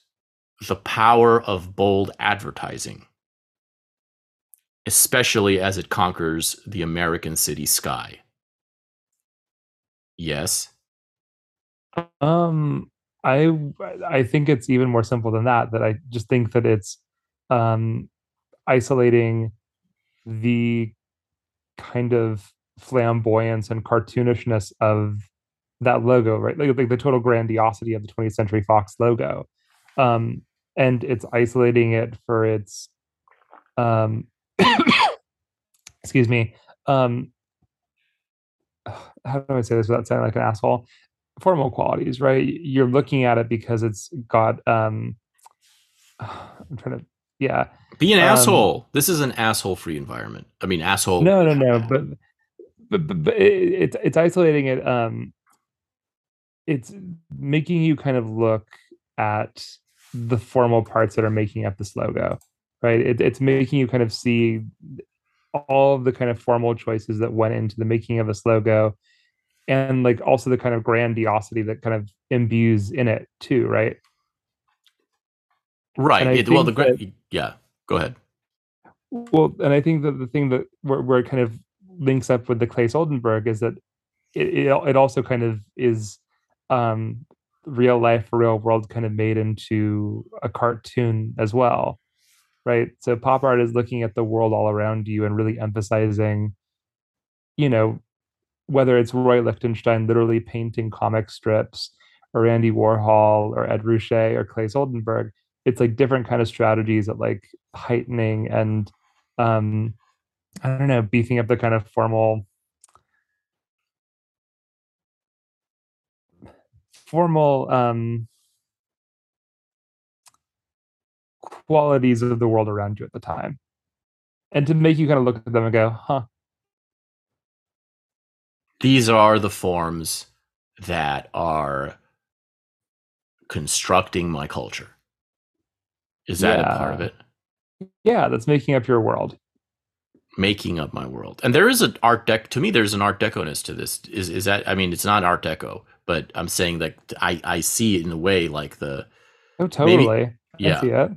the power of bold advertising especially as it conquers the American city sky. Yes. Um, I I think it's even more simple than that. That I just think that it's um, isolating the kind of flamboyance and cartoonishness of that logo, right? Like, like the total grandiosity of the 20th Century Fox logo, um, and it's isolating it for its um, (coughs) excuse me um (sighs) how do i say this without sounding like an asshole? Formal qualities right? You're looking at it because it's got um (sighs) i'm trying to yeah. Be an um, asshole. This is an asshole free environment. I mean asshole no no no but but, but, but it, it's it's isolating it um it's making you kind of look at the formal parts that are making up this logo right? It, it's making you kind of see all of the kind of formal choices that went into the making of this logo and like also the kind of grandiosity that kind of imbues in it too right? Right it, well the that, yeah go ahead. Well and i think that the thing that where, where it kind of links up with the claes oldenburg is that it, it, also kind of is um real life real world kind of made into a cartoon as well right? So pop art is looking at the world all around you and really emphasizing, you know, whether it's Roy Lichtenstein literally painting comic strips or Andy Warhol or Ed Ruscha or Claes Oldenburg, it's like different kind of strategies at like heightening and um I don't know, beefing up the kind of formal formal um qualities of the world around you at the time. And to make you kind of look at them and go huh. These are the forms that are constructing my culture. Is that yeah. a part of it? Yeah that's making up your world making up my world and there is an art deck to me there's an art deco-ness to this is is that i mean it's not art deco but i'm saying that i i see it in a way like the oh totally maybe, yeah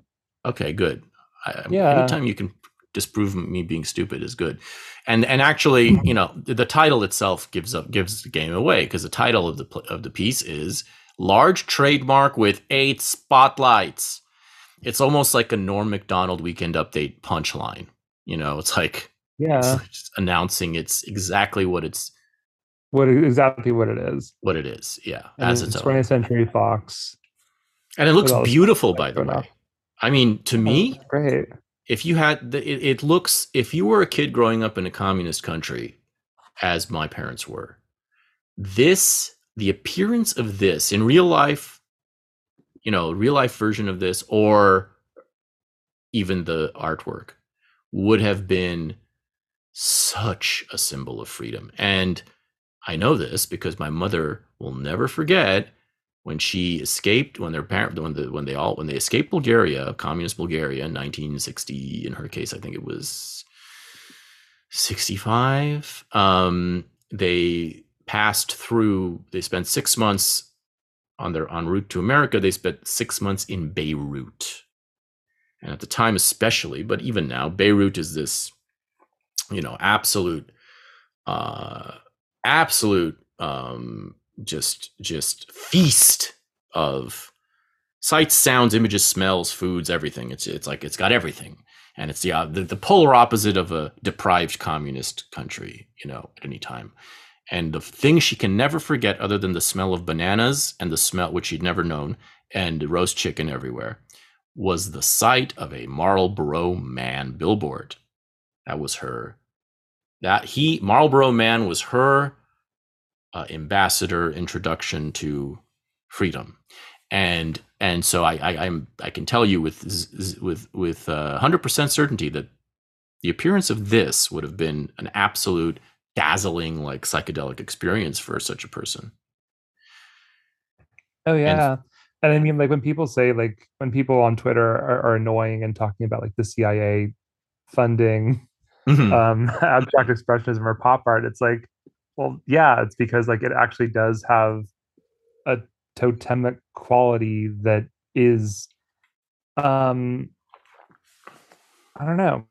Okay, good. I, yeah. Anytime you can disprove me being stupid is good. And and actually, you know, the title itself gives up gives the game away because the title of the of the piece is large trademark with eight spotlights. It's almost like a Norm Macdonald Weekend Update punchline. You know, it's like yeah, (laughs) it's announcing it's exactly what it's what exactly what it is. What it is, yeah, and as it's 20th Century Fox, and it looks beautiful, by the way. I mean, to oh, me, oh, great. If you had the, it, it looks if you were a kid growing up in a communist country, as my parents were, this the appearance of this in real life, you know, real life version of this, or even the artwork, would have been such a symbol of freedom. And I know this because my mother will never forget when she escaped when their parent when the when they all when they escaped Bulgaria, communist Bulgaria in 1960 in her case I think it was 65 um, they passed through they spent 6 months on their en route to America. They spent 6 months in Beirut. And at the time especially but even now Beirut is this you know absolute uh absolute um just just feast of sights, sounds, images, smells, foods, everything. It's it's like it's got everything, and it's the, uh, the the, polar opposite of a deprived communist country, you know, at any time. And the thing she can never forget, other than the smell of bananas and the smell which she'd never known, and roast chicken everywhere, was the sight of a Marlboro Man billboard. That was her. That he Marlboro Man was her uh, ambassador introduction to freedom. And and so I, I am I can tell you with with with uh, hundred percent certainty that the appearance of this would have been an absolute dazzling like psychedelic experience for such a person. Oh yeah. And, and i mean like when people say like when people on twitter are, are annoying and talking about like the cia funding mm-hmm. um (laughs) abstract expressionism or pop art it's like well yeah it's because like it actually does have a totemic quality that is um i don't know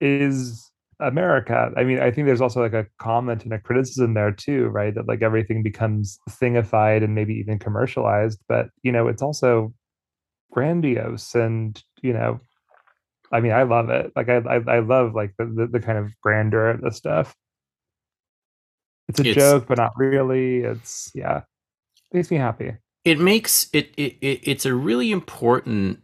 is America. I mean, I think there's also like a comment and a criticism there too, right? That like everything becomes thingified and maybe even commercialized, but you know, it's also grandiose and you know, I mean, I love it. Like I I, I love like the, the, the kind of grandeur of the stuff. It's a it's, joke, but not really. It's yeah, makes me happy. It makes it, it, it it's a really important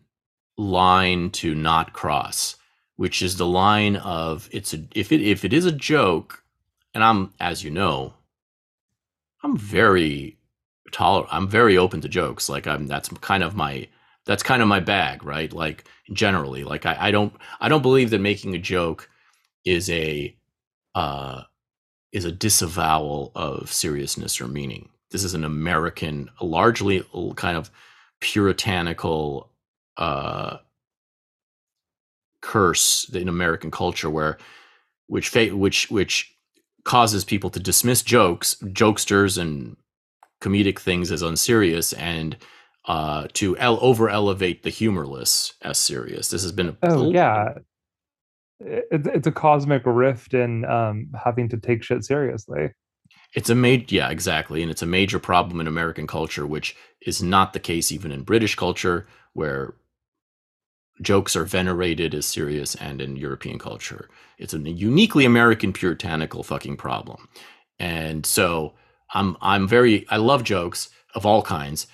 line to not cross which is the line of it's a if it if it is a joke, and I'm as you know, I'm very tolerant. I'm very open to jokes. Like I'm that's kind of my that's kind of my bag, right? Like generally, like I, I don't I don't believe that making a joke is a uh is a disavowal of seriousness or meaning. This is an American, largely kind of puritanical uh curse in American culture where which which which causes people to dismiss jokes, jokesters and comedic things as unserious and uh, to el- over elevate the humorless as serious. This has been a oh yeah, it, it's a cosmic rift in um, having to take shit seriously. It's a major yeah exactly, and it's a major problem in American culture, which is not the case even in British culture, where jokes are venerated as serious and in European culture. It's a uniquely American puritanical fucking problem. And so I'm I'm very I love jokes of all kinds,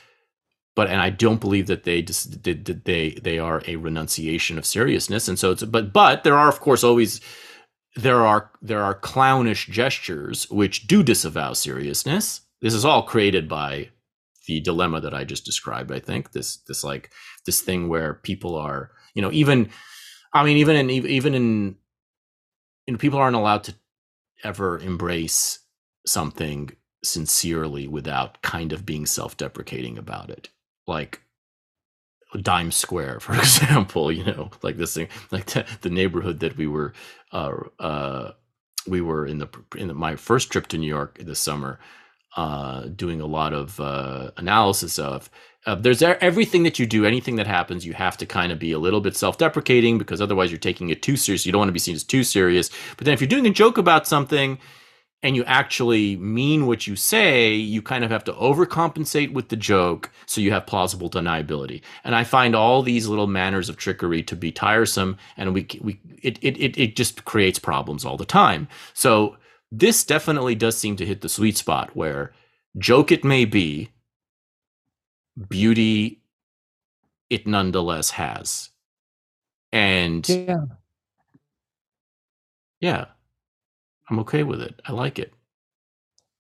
but and I don't believe that they did they they are a renunciation of seriousness. And so it's but but there are of course always there are there are clownish gestures which do disavow seriousness. This is all created by the dilemma that I just described. I think this this like this thing where people are you know even I mean even in even in you know people aren't allowed to ever embrace something sincerely without kind of being self-deprecating about it like dime square (laughs) for example you know like this thing like the, the neighborhood that we were uh uh we were in the in the, my first trip to new york this summer uh, doing a lot of uh, analysis of. Uh, there's everything that you do, anything that happens, you have to kind of be a little bit self-deprecating because otherwise you're taking it too serious. You don't want to be seen as too serious. But then if you're doing a joke about something and you actually mean what you say, you kind of have to overcompensate with the joke so you have plausible deniability. And I find all these little manners of trickery to be tiresome, and we we it it it just creates problems all the time. So this definitely does seem to hit the sweet spot where joke it may be, beauty it nonetheless has. And yeah. Yeah. I'm okay with it. I like it.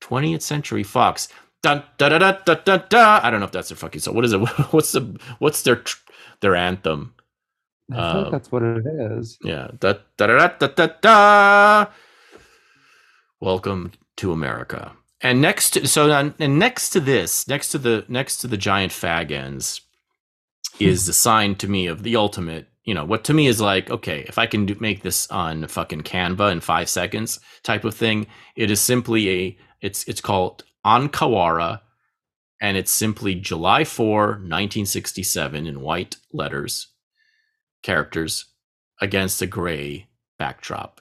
20th Century Fox. Dun, da, da, da, da, da, da. I don't know if that's their fucking song. What is it? (laughs) What's the what's their their anthem? I think um, that's what it is. Yeah. Da, da, da, da, da, da. Welcome to America. And next, to, so and next to this, next to the next to the giant fag ends, is the sign to me of the ultimate. You know what to me is like, okay, if I can do, make this on fucking Canva in five seconds, type of thing. It is simply a. It's it's called on kawara and it's simply July 4, 1967 in white letters, characters against a gray backdrop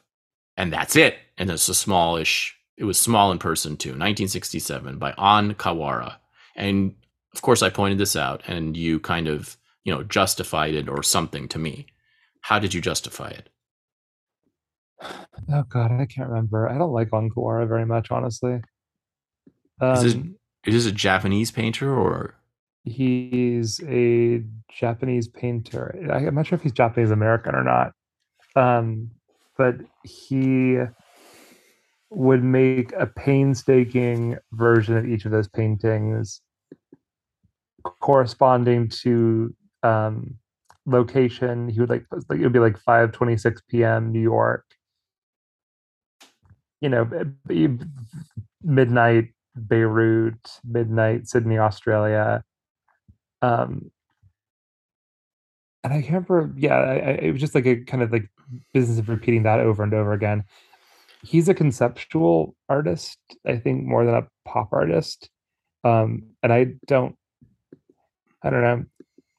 and that's it. And it's a smallish. It was small in person too. 1967 by On Kawara, and of course I pointed this out, and you kind of you know justified it or something to me. How did you justify it? Oh God, I can't remember. I don't like On Kawara very much, honestly. Um, is, this, um, is this a Japanese painter or? He's a Japanese painter. I'm not sure if he's Japanese American or not. Um, but he would make a painstaking version of each of those paintings corresponding to um, location. He would like like it would be like 5:26 p.m. New York. You know, midnight Beirut, midnight Sydney, Australia. Um, and I can't remember. Yeah, I, I, it was just like a kind of like business of repeating that over and over again. He's a conceptual artist, I think, more than a pop artist. Um, and I don't, I don't know.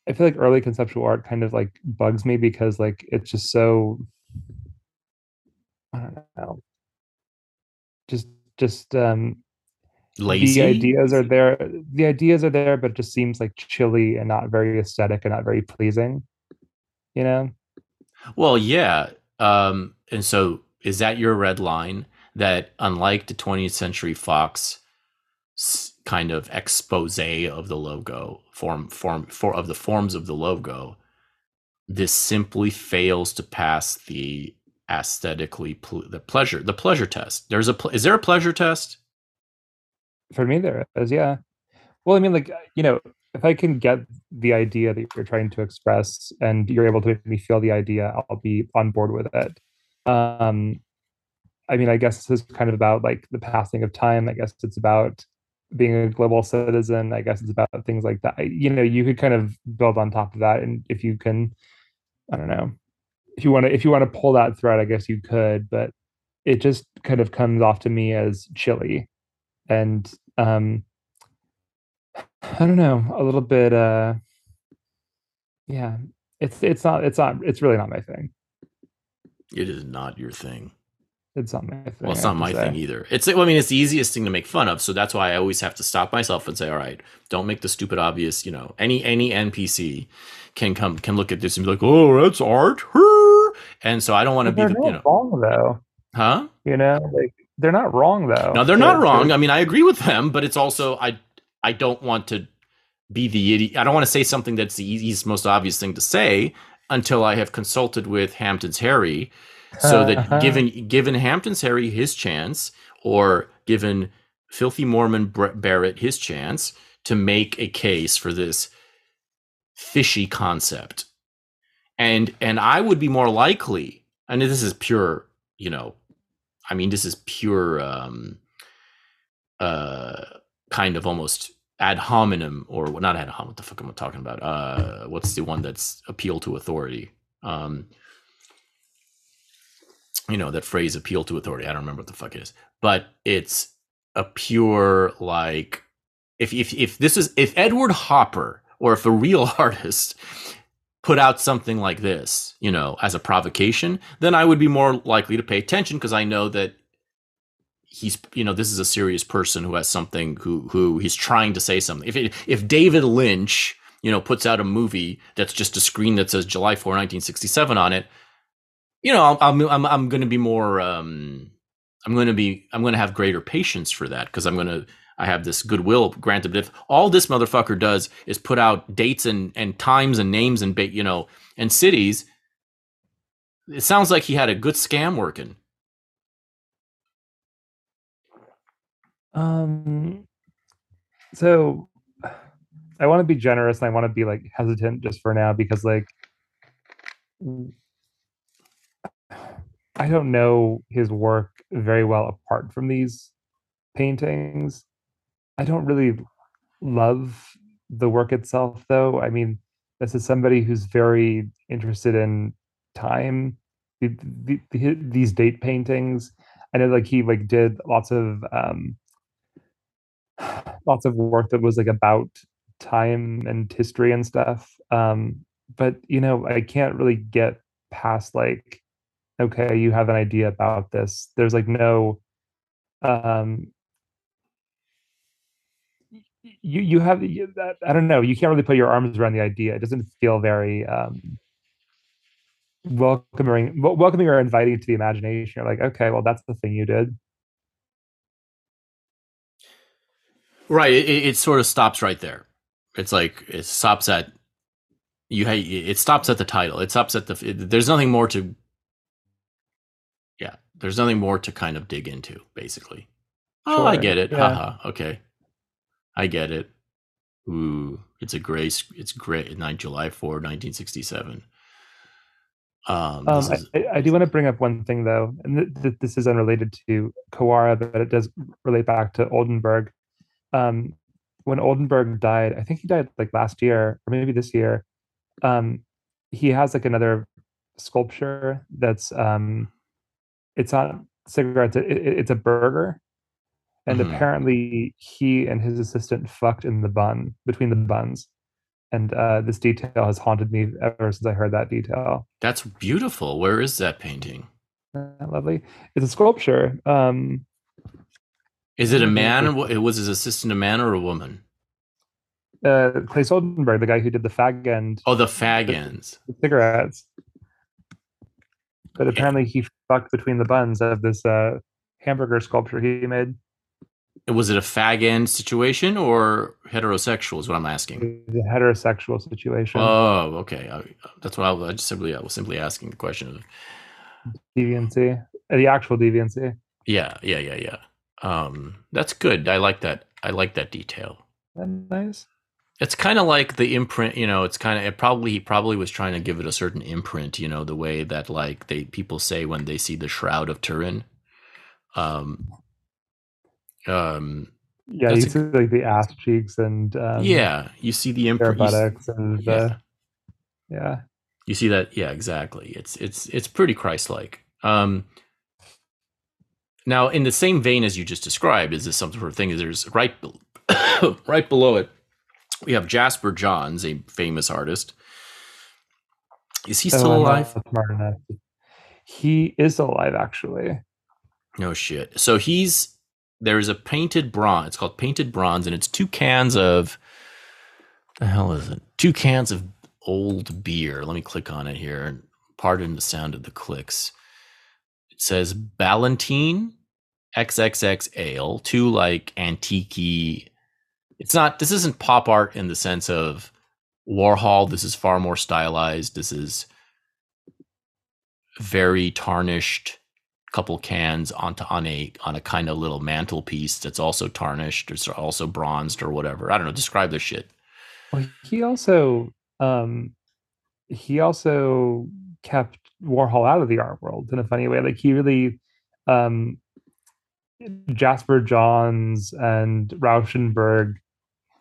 I feel like early conceptual art kind of like bugs me because like it's just so, I don't know, just just um Lazy. the ideas are there the ideas are there but it just seems like chilly and not very aesthetic and not very pleasing you know Well, yeah. Um, and so is that your red line that unlike the 20th Century Fox kind of expose of the logo form form for of the forms of the logo, this simply fails to pass the aesthetically ple- the pleasure the pleasure test. There's a pl- is there a pleasure test? for me there is yeah well i mean like you know if i can get the idea that you're trying to express and you're able to make me feel the idea i'll be on board with it um i mean i guess this is kind of about like the passing of time i guess it's about being a global citizen i guess it's about things like that. You know you could kind of build on top of that and if you can i don't know. If you want to if you want to pull that thread i guess you could but it just kind of comes off to me as chilly and um (sighs) i don't know a little bit uh yeah it's it's not it's not it's really not my thing. It is not your thing. It's not my thing Well, it's not my say. thing either. It's I mean, it's the easiest thing to make fun of, so that's why I always have to stop myself and say, "All right, don't make the stupid obvious." You know, any any NPC can come can look at this and be like, "Oh, that's art," and so I don't want to be the you know, wrong though huh? you know like they're not wrong though No, they're not They're- wrong. I mean, I agree with them, but it's also I I don't want to be the idiot. I don't want to say something that's the easiest, most obvious thing to say until I have consulted with Hampton's Harry, so that (laughs) given given Hampton's Harry his chance, or given Filthy Mormon Barrett his chance to make a case for this fishy concept, and and I would be more likely. And this is pure, you know, I mean, this is pure, um, uh, kind of almost ad hominem, or not ad hominem. What the fuck am I talking about? Uh, what's the one that's appeal to authority? Um, you know that phrase appeal to authority. I don't remember what the fuck it is, but it's a pure like if if if this is if Edward Hopper or if a real (laughs) artist put out something like this, you know, as a provocation, then I would be more likely to pay attention because I know that he's you know this is a serious person who has something who who he's trying to say something. If it, if David Lynch you know puts out a movie that's just a screen that says July 4 1967 on it, you know I'm I'm I'm going to be more um I'm going to be I'm going to have greater patience for that because I'm going to I have this goodwill granted. But if all this motherfucker does is put out dates and and times and names and ba- you know and cities, it sounds like he had a good scam working. Um, so I want to be generous and I want to be like hesitant just for now because like I don't know his work very well apart from these paintings. I don't really love the work itself though. I mean, this is somebody who's very interested in time. The, the, the, these date paintings, I know like he like did lots of um (sighs) lots of work that was like about time and history and stuff. Um, but you know, I can't really get past like, okay, you have an idea about this. There's like no um you you have you, that, I don't know, you can't really put your arms around the idea. It doesn't feel very um welcoming welcoming or inviting to the imagination. You're like, okay, well that's the thing you did. Right. It, it sort of stops right there. It's like it stops at you. It stops at the title. It stops at the. There's nothing more to. There's nothing more to kind of dig into. Basically. Oh, I get it. yeah. Haha. Okay. I get it. Ooh, it's a gray. It's gray. Nine July 4, 1967. Um, Um, I, is, I I do want to bring up one thing though, and th th this is unrelated to Kawara, but it does relate back to Oldenburg. Um, when Oldenburg died, I think he died like last year or maybe this year. Um, he has like another sculpture that's um, it's not cigarettes, it, it- it's a burger, and Mhm. apparently he and his assistant fucked in the bun between the buns, and uh, this detail has haunted me ever since I heard that detail. that's beautiful. Where is that painting? That lovely. It's a sculpture. Um, Is it a man? Wa- Was his assistant a man or a woman? uh, Claes Oldenburg, the guy who did the fag end Oh, the fag ends. the cigarettes. But apparently he fucked between the buns of this uh, hamburger sculpture he made. Was it a fag end situation or heterosexual? Is what I'm asking. The heterosexual situation. Oh, okay. I, that's what I, was- I just simply I was simply asking the question of deviancy. Uh, The actual deviancy. yeah, yeah, yeah, yeah. Um, that's good. I like that. I like that detail. That nice. It's kind of like the imprint, you know. It's kind of it probably he probably was trying to give it a certain imprint, you know, the way that like they people say when they see the shroud of Turin. Um, um, Yeah, you a- see like the ass cheeks and um, yeah, you see the imprint. and yeah. uh, yeah. You see that? Yeah, exactly. It's it's it's pretty Christ-like. Um, now, in the same vein as you just described, is this some sort of thing? Is there's right (coughs) right below it, we have Jasper Johns, a famous artist. Is he Oh, still I'm alive? not smart enough. He is alive, actually. No shit. So he's there is a painted bronze. It's called painted bronze, and it's two cans of the hell is it? Two cans of old beer. Let me click on it here pardon the sound of the clicks. It says Ballantine XXX Ale, two like antique It's not this isn't pop art in the sense of Warhol. This is far more stylized. This is very tarnished couple cans onto on a on a kind of little mantelpiece that's also tarnished or also bronzed or whatever. I don't know. Describe this shit. Well, he also um he also kept Warhol out of the art world in a funny way. Like he really um Jasper Johns and Rauschenberg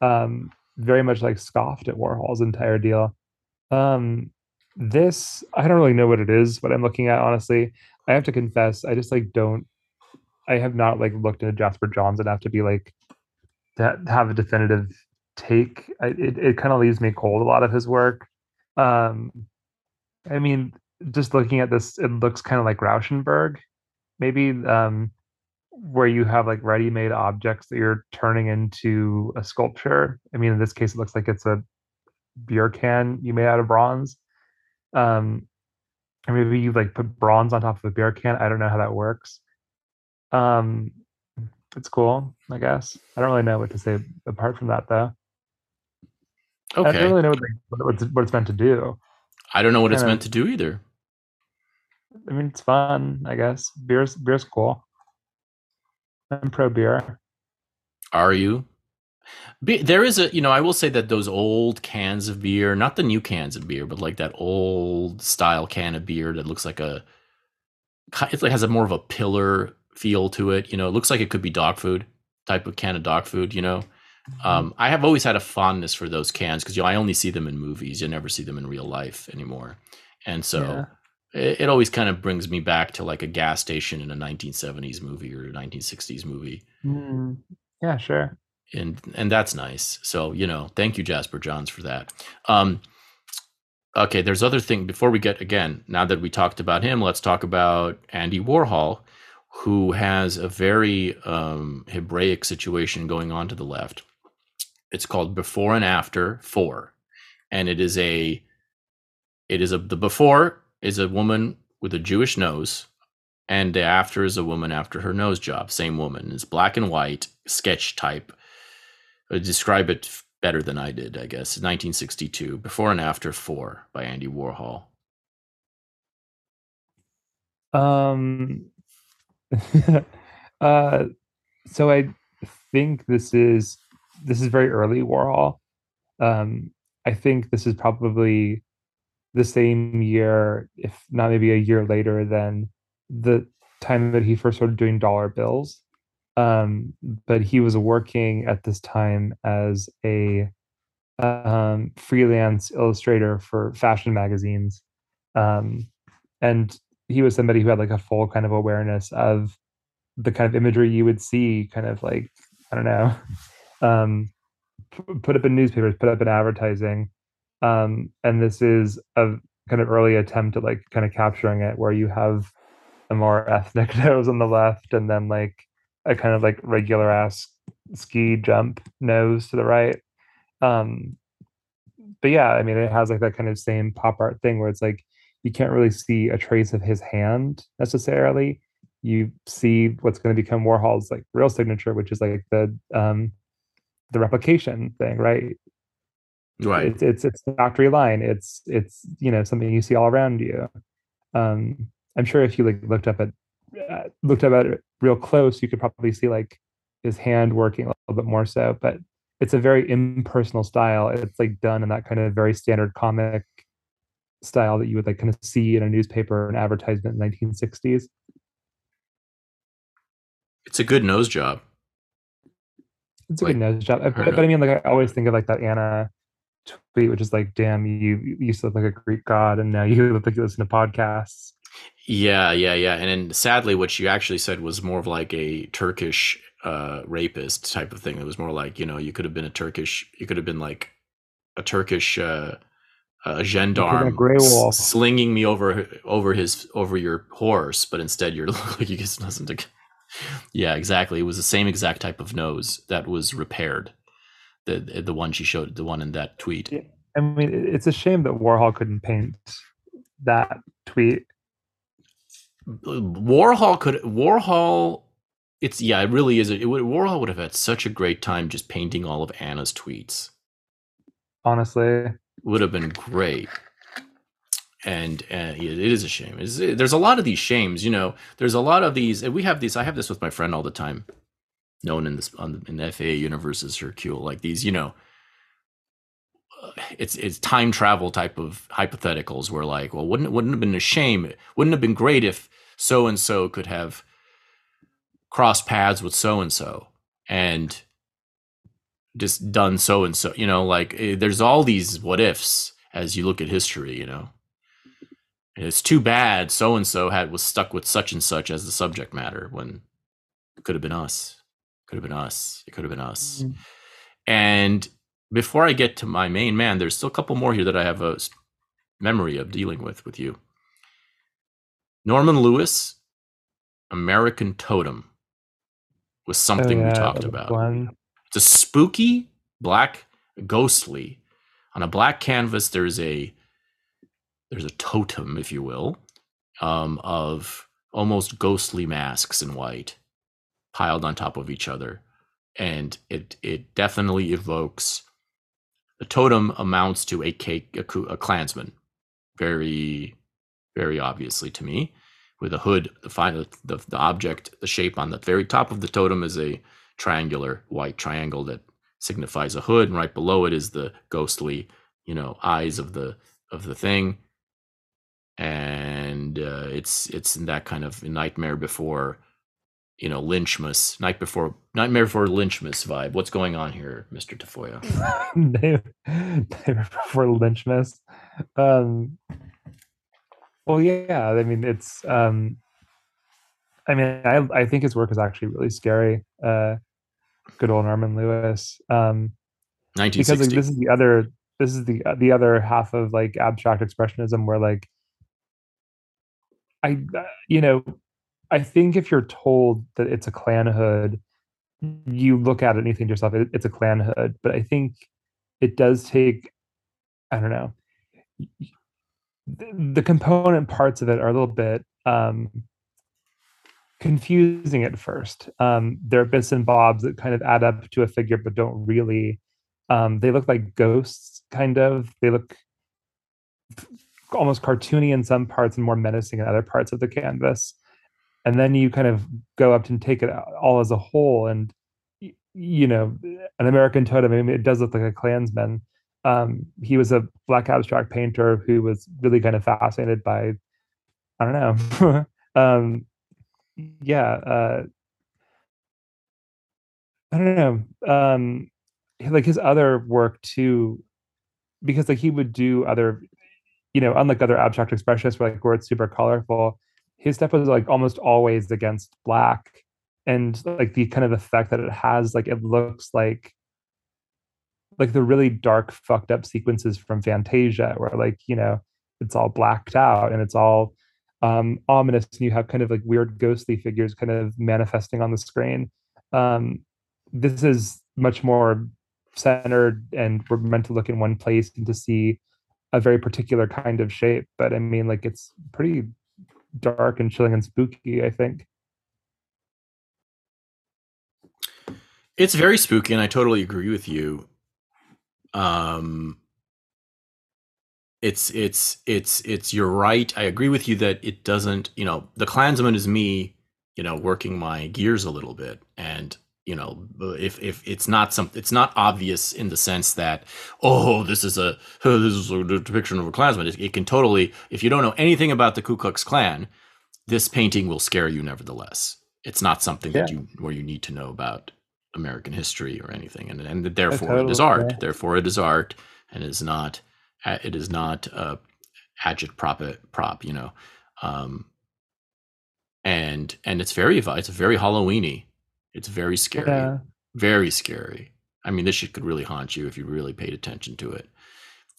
um very much like scoffed at Warhol's entire deal. Um this I don't really know what it is, what I'm looking at honestly. I have to confess, I just like don't I have not like looked into Jasper Johns enough to be like to have a definitive take. I, it it kind of leaves me cold. A lot of his work. Um, I mean, just looking at this, it looks kind of like Rauschenberg, maybe um, where you have like ready-made objects that you're turning into a sculpture. I mean, in this case, it looks like it's a beer can you made out of bronze. Um, or maybe you like put bronze on top of a beer can. I don't know how that works. Um, it's cool, I guess. I don't really know what to say apart from that, though. Okay. I don't really know what, what, it's, what it's meant to do. I don't know what it's kinda- meant to do either. I mean, it's fun, I guess. Beer's beer's cool. I'm pro beer. Are you? Be- there is a, you know, I will say that those old cans of beer, not the new cans of beer, but like that old style can of beer that looks like a, it like has a more of a pillar feel to it. You know, it looks like it could be dog food type of can of dog food. You know, um, I have always had a fondness for those cans because you know I only see them in movies. You never see them in real life anymore, and so Yeah. It, it always kind of brings me back to like a gas station in a 1970s movie or a 1960s movie Mm, yeah, sure. and and that's nice. So you know, thank you, Jasper Johns, for that. Um, okay, there's other thing before we get again. Now that we talked about him, let's talk about Andy Warhol, who has a very um, Hebraic situation going on to the left. It's called Before and After Four, and it is a it is a the before is a woman with a Jewish nose, and the after is a woman after her nose job. Same woman. It's black and white sketch type. Uh, describe it better than I did, I guess. 1962, Before and After Four by Andy Warhol. Um, (laughs) uh, so I think this is this is very early Warhol. um, I think this is probably the same year, if not maybe a year later than the time that he first started doing dollar bills. Um, but he was working at this time as a um, freelance illustrator for fashion magazines. Um, and he was somebody who had like a full kind of awareness of the kind of imagery you would see kind of like, I don't know, (laughs) um, put up in newspapers, put up in advertising. Um, and this is a kind of early attempt at like kind of capturing it where you have a more (laughs) ethnic nose on the left and then like a kind of like regular ass ski jump nose to the right. Um, but yeah, I mean, it has like that kind of same pop art thing where it's like you can't really see a trace of his hand necessarily. You see what's going to become Warhol's like real signature, which is like the um, the replication thing, right? Right. It's it's it's factory line. It's it's you know something you see all around you. Um, I'm sure if you like looked up at uh, looked up at it real close, you could probably see like his hand working a little bit more so. But it's a very impersonal style. It's like done in that kind of very standard comic style that you would like kind of see in a newspaper and advertisement in the 1960s. It's a good nose job. It's a like, good nose job. But, but, I mean, like I always think of like that Anna tweet, which is like, "Damn, you, you used to look like a Greek god, and now (laughs) you look like you listen to podcasts." Yeah, yeah, yeah. And then sadly, what you actually said was more of like a Turkish uh, rapist type of thing. It was more like you know you could have been a Turkish, you could have been like a Turkish uh, a gendarme slinging me over over his over your horse, but instead you're (laughs) like you just listen to. (laughs) Yeah, exactly. It was the same exact type of nose that was repaired. The the one she showed, the one in that tweet. Yeah. I mean, it's a shame that Warhol couldn't paint that tweet. Warhol could Warhol it's yeah, it really is. It would, Warhol would have had such a great time just painting all of Anna's tweets. Honestly, would have been great. And uh, it is a shame. It's, there's a lot of these shames, you know. There's a lot of these. We have these. I have this with my friend all the time, known in this on the, in the FAA universe as Hercule. Like these, you know, it's it's time travel type of hypotheticals. Where like, well, wouldn't wouldn't have been a shame? Wouldn't have been great if so and so could have crossed paths with so and so and just done so and so you know like eh, there's all these what ifs as you look at history you know and it's too bad so and so had was stuck with such and such as the subject matter when it could have been us could have been us it could have been us mm-hmm. and before i get to my main man there's still a couple more here that i have a memory of dealing with with you norman lewis american totem was something oh, yeah, we talked about. One. It's a spooky black ghostly on a black canvas. There's a there's a totem, if you will, um, of almost ghostly masks in white piled on top of each other, and it it definitely evokes. The totem amounts to a cake, a, a Klansman, very, very obviously to me with a hood. The final, the, the object, the shape on the very top of the totem is a triangular white triangle that signifies a hood, and right below it is the ghostly, you know, eyes of the of the thing. And uh, it's it's in that kind of nightmare before, you know, Lynchmas, night before nightmare before Lynchmas vibe. What's going on here, Mister Tafoya? (laughs) nightmare before Lynchmas. Um, well, yeah. I mean, it's. Um, I mean, I I think his work is actually really scary. Uh, good old Norman Lewis. Um, because like, this is the other. This is the the other half of like abstract expressionism, where like, I you know, I think if you're told that it's a Klan hood, you look at it and you think to yourself, it, it's a Klan hood. But I think it does take. I don't know the, component parts of it are a little bit um, confusing at first. Um, there are bits and bobs that kind of add up to a figure, but don't really. Um, they look like ghosts, kind of. They look almost cartoony in some parts and more menacing in other parts of the canvas. And then you kind of go up and take it all as a whole. And, you know, an American totem, I mean, it does look like a Klansman. um, he was a black abstract painter who was really kind of fascinated by I don't know. (laughs) um, yeah, uh, I don't know. Um, like his other work too, because like he would do other, you know, unlike other abstract expressionists where like where it's super colorful, his stuff was like almost always against black, and like the kind of effect that it has, like it looks like like the really dark, fucked up sequences from Fantasia, where like you know it's all blacked out and it's all um, ominous, and you have kind of like weird ghostly figures kind of manifesting on the screen. Um, this is much more centered, and we're meant to look in one place and to see a very particular kind of shape. But I mean, like it's pretty dark and chilling and spooky. I think. It's very spooky, and I totally agree with you. Um, it's it's it's it's you're right. I agree with you that it doesn't. You know, the Klansman is me. You know, working my gears a little bit, and you know, if if it's not something, it's not obvious in the sense that oh, this is a oh, (laughs) this is a depiction of a Klansman. It, it can totally, if you don't know anything about the Ku Klux Klan, this painting will scare you nevertheless. It's not something yeah. that you where you need to know about American history or anything, and and therefore totally, it is art. Yeah. Therefore it is art, and is not it is not a agit prop prop. You know, um, and and it's very it's very Halloweeny. It's very scary, yeah. very scary. I mean, this shit could really haunt you if you really paid attention to it.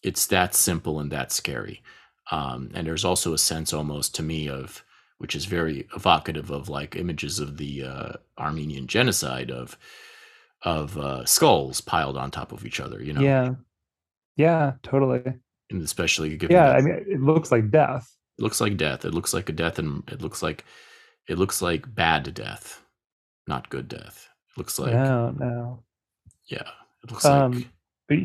It's that simple and that scary. Um, and there's also a sense almost to me of which is very evocative of like images of the uh, Armenian genocide of of uh, skulls piled on top of each other. You know. Yeah. Yeah. Totally. And especially given. Yeah, I mean, it looks like death. It looks like death. It looks like a death, and it looks like it looks like bad death, not good death. It looks like no, no. Yeah, it looks um, like. But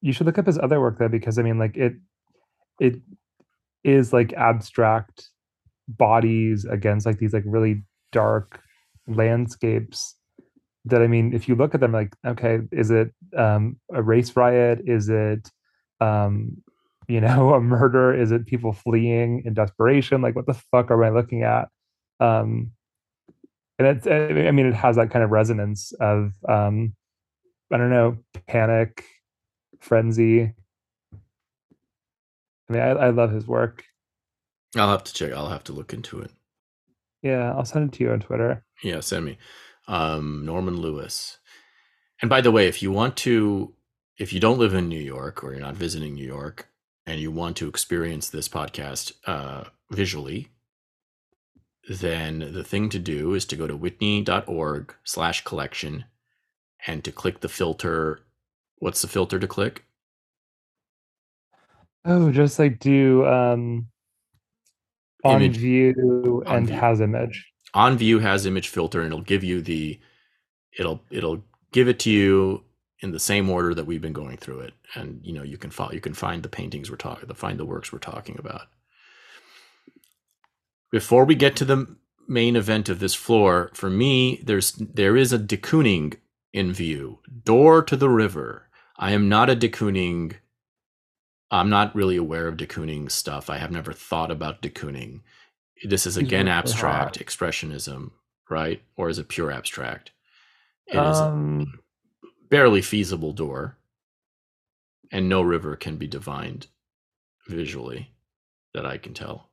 you should look up his other work though, because I mean, like it, it is like abstract bodies against like these like really dark landscapes that I mean, if you look at them, like, okay, is it um, a race riot? Is it, um, you know, (laughs) a murder? Is it people fleeing in desperation? Like, what the fuck are we looking at? Um, and it's, I mean, it has that kind of resonance of, um, I don't know, panic, frenzy. I mean, I, I love his work. I'll have to check. I'll have to look into it. Yeah, I'll send it to you on Twitter. Yeah, send me um, Norman Lewis. And by the way, if you want to, if you don't live in New York or you're not visiting New York and you want to experience this podcast uh, visually, then the thing to do is to go to whitney.org slash collection and to click the filter. What's the filter to click? Oh, just like do um, on image, view and view. has image on view has image filter and it'll give you the it'll it'll give it to you in the same order that we've been going through it and you know you can follow you can find the paintings we're talking the find the works we're talking about before we get to the main event of this floor for me there's there is a de Kooning in view door to the river i am not a de Kooning i'm not really aware of de Kooning stuff i have never thought about de Kooning this is again abstract expressionism, right? Or is it pure abstract? It um, is barely feasible door, and no river can be divined visually that I can tell.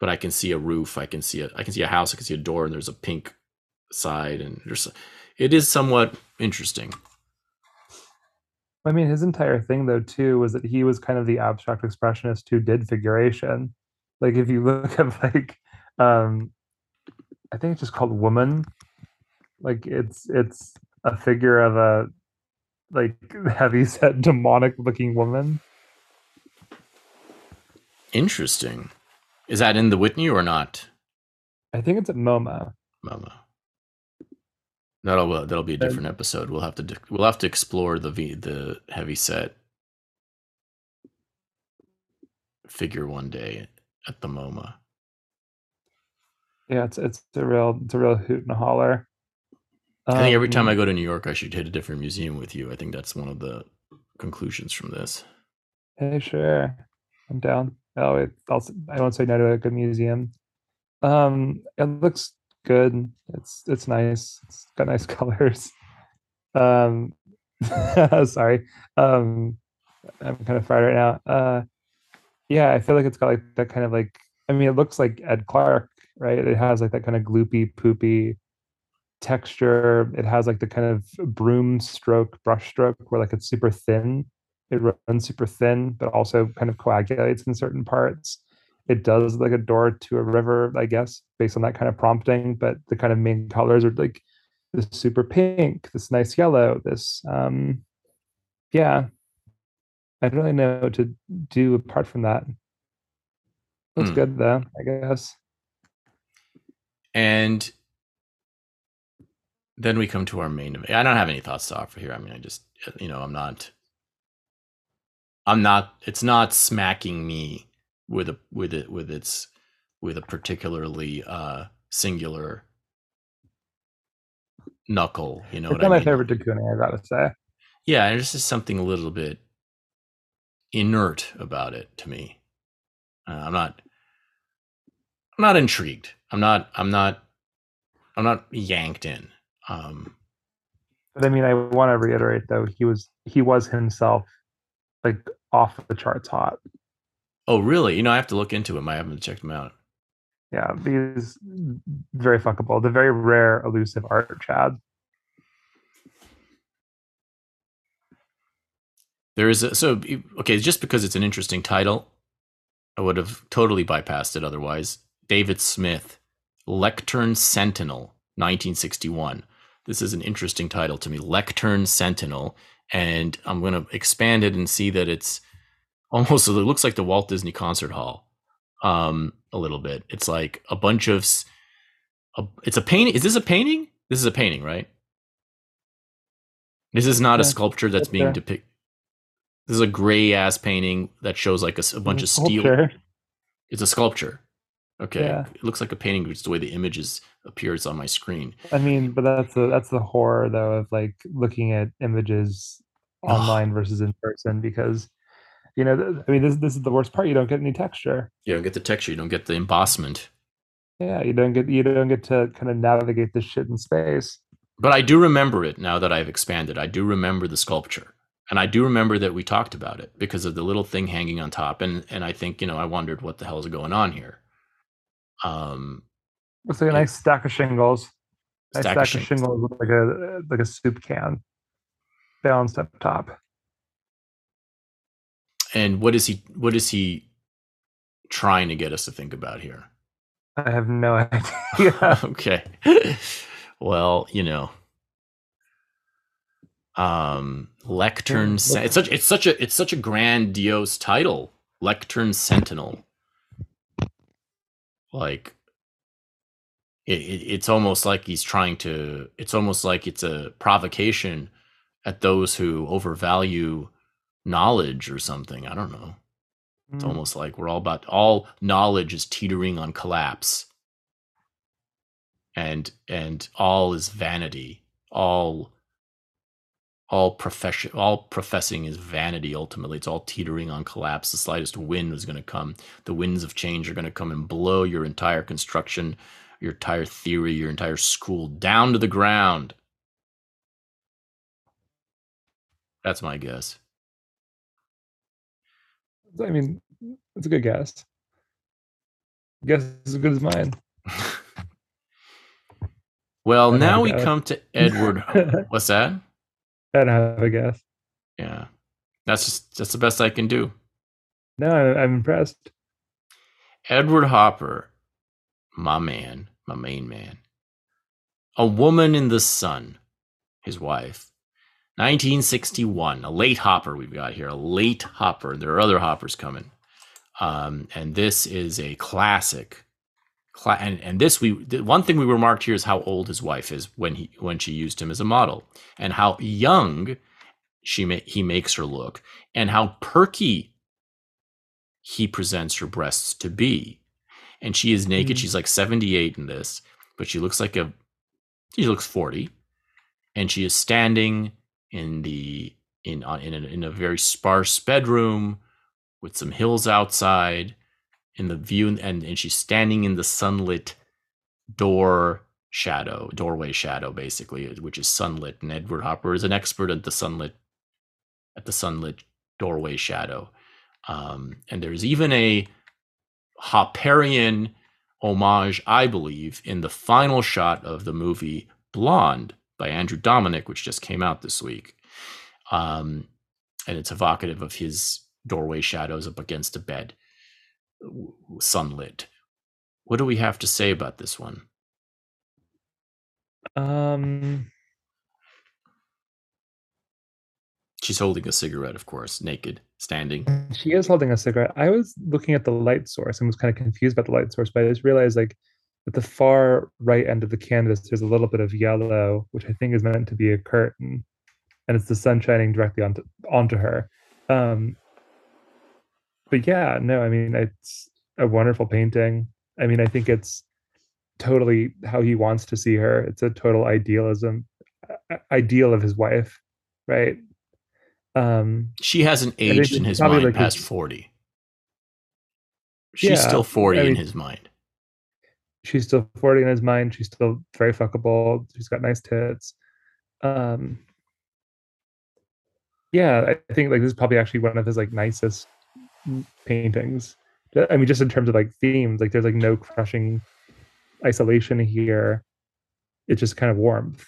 But I can see a roof, I can see a I can see a house, I can see a door, and there's a pink side, and there's it is somewhat interesting. I mean, his entire thing though too was that he was kind of the abstract expressionist who did figuration like if you (laughs) look at like um I think it's just called Woman. Like it's it's a figure of a like (laughs) heavy set demonic looking woman. Interesting. Is that in the Whitney or not? I think it's at MoMA. MoMA. That'll that'll be a different episode. We'll have to we'll have to explore the the heavy set figure one day at the MoMA. Yeah, it's it's a real it's a real hoot and a holler. I think every time I um, go to New York, I should hit a different museum with you. I think that's one of the conclusions from this. Hey, sure. I'm down. Oh, it also I won't say no to a good museum. Um, it looks good. It's it's nice. It's got nice (laughs) colors. Um, (laughs) sorry. Um, I'm kind of fried right now. Uh, yeah, I feel like it's got like that kind of like. I mean, it looks like Ed Clark, right? It has like that kind of gloopy, poopy texture. It has like the kind of broom stroke, brush stroke, where like it's super thin. It runs super thin, but also kind of coagulates in certain parts. It does like a door to a river, I guess, based on that kind of prompting. But the kind of main colors are like this super pink, this nice yellow, this um yeah. I don't really know what to do apart from that. Looks Hmm. good though, I guess. And then we come to our main. I don't have any thoughts to offer here. I mean, I just, you know, I'm not, I'm not, it's not smacking me with a, with it, with its, with a particularly uh singular knuckle. You know It's what I my mean? favorite de I gotta say. Yeah, there's just something a little bit inert about it to me. Uh, I'm not. I'm not intrigued. I'm not. I'm not. I'm not yanked in. Um, But I mean, I want to reiterate though, he was he was himself like off the charts hot. oh, really? You know, I have to look into him. I haven't checked him out. Yeah, he's very fuckable. The very rare, elusive art Chad. There is a so okay. Just because it's an interesting title, I would have totally bypassed it otherwise. David Smith, Lectern Sentinel, 1961. This is an interesting title to me. Lectern Sentinel, and I'm going to expand it and see that it's almost (laughs) it looks like the Walt Disney Concert Hall, um, a little bit. It's like a bunch of, a, it's a painting. Is this a painting? This is a painting, right? This is not a sculpture that's being depicted. This is a gray ass painting that shows like a bunch of steel. Sculpture. It's a sculpture. Okay, Yeah. it looks like a painting. Just the way the images appears on my screen. I mean, but that's the that's the horror though of like looking at images online versus in person because you know th- I mean this this is the worst part. You don't get any texture. You don't get the texture. You don't get the embossment. Yeah, you don't get you don't get to kind of navigate this shit in space. But I do remember it now that I've expanded. I do remember the sculpture. And I do remember that we talked about it because of the little thing hanging on top. And and I think, you know, I wondered what the hell is going on here. Um Looks like a nice stack of shingles. Nice Stack stack, of shingles with like a like a soup can balanced up top. and what is he what is he trying to get us to think about here? I have no (laughs) idea. (laughs) okay. well, you know. Um Lectern Sen- it's such it's such a it's such a grandiose title. Lectern Sentinel. Like it, it, it's almost like he's trying to it's almost like it's a provocation at those who overvalue knowledge or something. I don't know. It's Mm. almost like we're all about all knowledge is teetering on collapse. And and all is vanity. All all profession all professing is vanity ultimately. It's all teetering on collapse. The slightest wind is going to come. The winds of change are going to come and blow your entire construction, your entire theory, your entire school down to the ground. That's my guess. I mean, it's a good guess. Guess as good as mine. (laughs) well, now we come to Edward. (laughs) What's that? I don't have a guess. Yeah. That's just that's the best I can do. No, I'm impressed. Edward Hopper, my man, my main man. A Woman in the Sun, his wife. 1961, a late hopper we've got here, a late hopper. There are other hoppers coming. Um, and this is a classic. Cla- and, and this we the one thing we remarked here is how old his wife is when he when she used him as a model and how young she ma- he makes her look and how perky he presents her breasts to be. And she is naked. Mm. She's like 78 in this, but she looks like a she looks 40. And she is standing in the in on in a, in a very sparse bedroom with some hills outside in the view and and she's standing in the sunlit door shadow doorway shadow basically which is sunlit and edward hopper is an expert at the sunlit at the sunlit doorway shadow um, and there's even a hopperian homage i believe in the final shot of the movie blonde by andrew dominik which just came out this week. Um, and it's evocative of his doorway shadows up against a bed sunlit. What do we have to say about this one? Um, She's holding a cigarette, of course, naked, standing. she is holding a cigarette. I was looking at the light source and was kind of confused about the light source, but I just realized like at the far right end of the canvas, there's a little bit of yellow, which I think is meant to be a curtain, and it's the sun shining directly onto onto her. Um, but yeah, no, I mean it's a wonderful painting. I mean, I think it's totally how he wants to see her. It's a total idealism, uh, ideal of his wife, right? Um, She hasn't aged in his mind like past his- 40. She's Yeah, still 40 I in his mind. she's still 40 in his mind. She's still very fuckable. She's got nice tits. Um, yeah, I think like this is probably actually one of his like nicest paintings. I mean, just in terms of like themes, like there's like no crushing isolation here. It's just kind of warmth.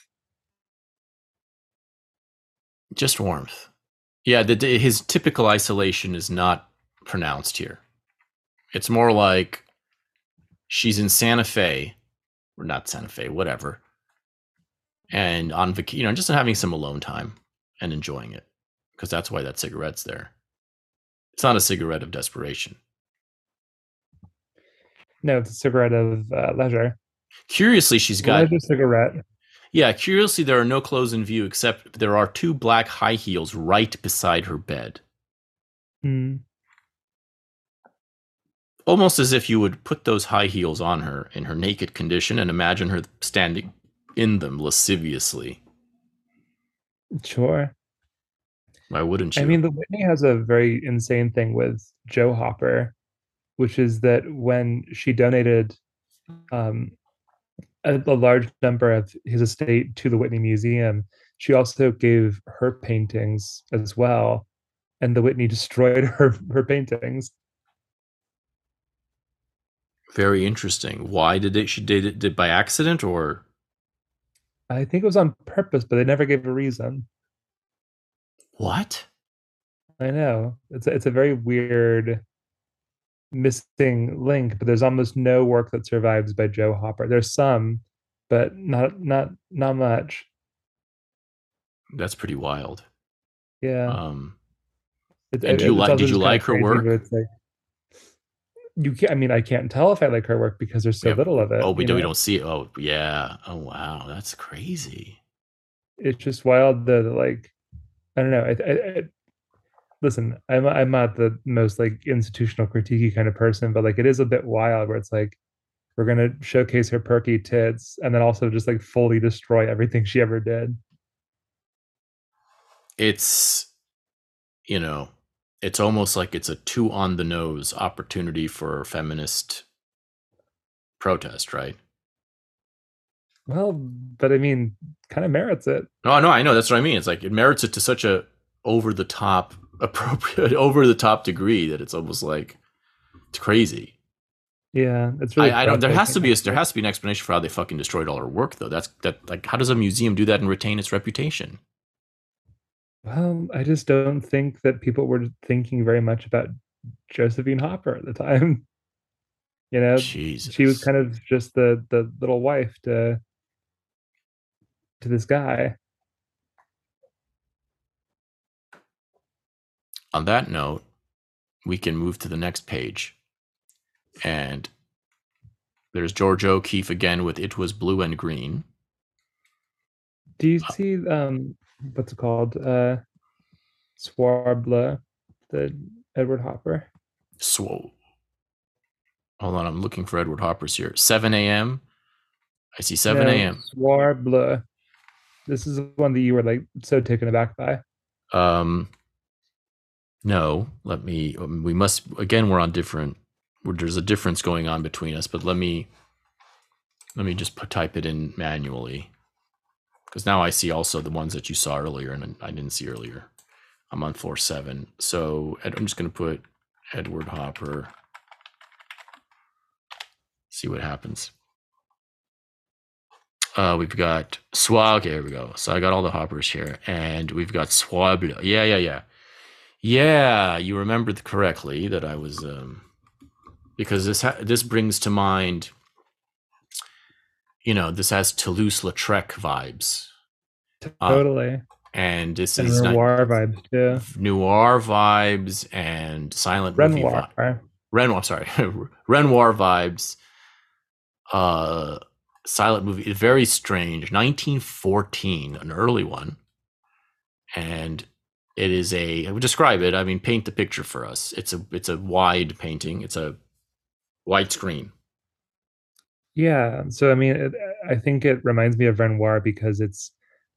Just warmth. Yeah, the, his typical isolation is not pronounced here. It's more like she's in Santa Fe, or not Santa Fe, whatever, and on vacation, you know, just having some alone time and enjoying it, because that's why that cigarette's there. It's not a cigarette of desperation. No, it's a cigarette of uh, leisure. Curiously, she's got leisure cigarette. Yeah, curiously, there are no clothes in view except there are two black high heels right beside her bed. Hmm. Almost as if you would put those high heels on her in her naked condition and imagine her standing in them lasciviously. Sure. Why wouldn't you? I mean, the Whitney has a very insane thing with Jo Hopper, which is that when she donated um, a, a large number of his estate to the Whitney Museum, she also gave her paintings as well, and the Whitney destroyed (laughs) her her paintings. Very interesting. Why did it? She did it did by accident or I think it was on purpose, but they never gave a reason. what? I know it's a, it's a very weird missing link, but there's almost no work that survives by Jo Hopper. There's some, but not not not much. That's pretty wild. Yeah. Um, It- and it- you like- did you like her work? like you can't. I mean, I can't tell if I like her work because there's so Yeah, little of it. oh, we you do. We don't see it. Oh, yeah. Oh, wow. That's crazy. It's just wild that like I don't know. I, I, listen, I'm I'm not the most like institutional critiquey kind of person, but like it is a bit wild where it's like we're gonna showcase her perky tits and then also just like fully destroy everything she ever did. it's you know it's almost like it's a two on the nose opportunity for feminist protest right Well, but I mean, kind of merits it. no no i know that's what i mean it's like it merits it to such a over the top appropriate (laughs) over the top degree that it's almost like it's crazy Yeah, it's really. I, I don't there has to be a, there has to be an explanation for how they fucking destroyed all her work though that's that like how does a museum do that and retain its reputation Well, I just don't think that people were thinking very much about Josephine Hopper at the time. (laughs) You know, Jesus. she was kind of just the the little wife to to this guy. On that note, we can move to the next page. And there's Georgia O'Keeffe again with It Was Blue and Green. Do you see um what's it called? Uh Soir Bleu, the Edward Hopper. So, hold on, I'm looking for Edward Hopper's here. 7 a.m. I see 7 No, a.m. Soir Bleu. This is the one that you were like so taken aback by. Um, no, let me. Um, we must again. We're on different. There's a difference going on between us, but let me. Let me just put, type it in manually, because now I see also the ones that you saw earlier and I didn't see earlier. I'm on floor seven, so I'm just going to put Edward Hopper. See what happens. Uh, we've got Swag. Okay, here we go. So I got all the hoppers here, and we've got Soir Bleu. Yeah, yeah, yeah. Yeah, you remembered correctly that I was um, because this ha- this brings to mind. You know, this has Toulouse-Lautrec vibes. Totally. Uh, and this and is noir vibes too. Noir vibes and silent Renoir. movie vibes. Renoir, sorry, (laughs) Renoir vibes. Uh, silent movie, very strange. 1914, an early one, and it is a. I would describe it. I mean, paint the picture for us. It's a it's a wide painting. It's a wide screen. Yeah. So I mean, it, I think it reminds me of Renoir because it's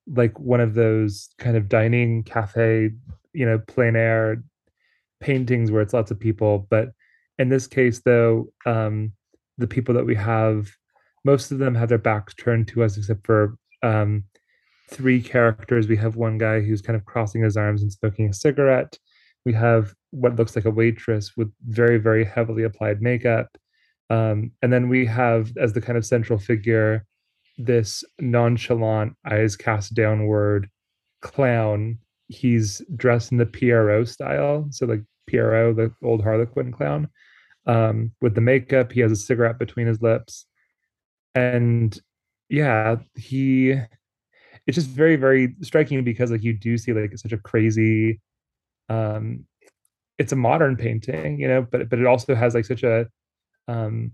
like one of those kind of dining cafe, you know, plein air paintings where it's lots of people. But in this case, though, um, the people that we have, most of them have their backs turned to us, except for um, three characters. We have one guy who's kind of crossing his arms and smoking a cigarette. We have what looks like a waitress with very, very heavily applied makeup. Um, and then we have, as the kind of central figure, this nonchalant, eyes cast downward clown. He's dressed in the Pierrot style. So, like Pierrot, the old Harlequin clown, um, with the makeup. He has a cigarette between his lips. And yeah, he it's just very very striking because like you do see like such a crazy um it's a modern painting you know but but it also has like such a um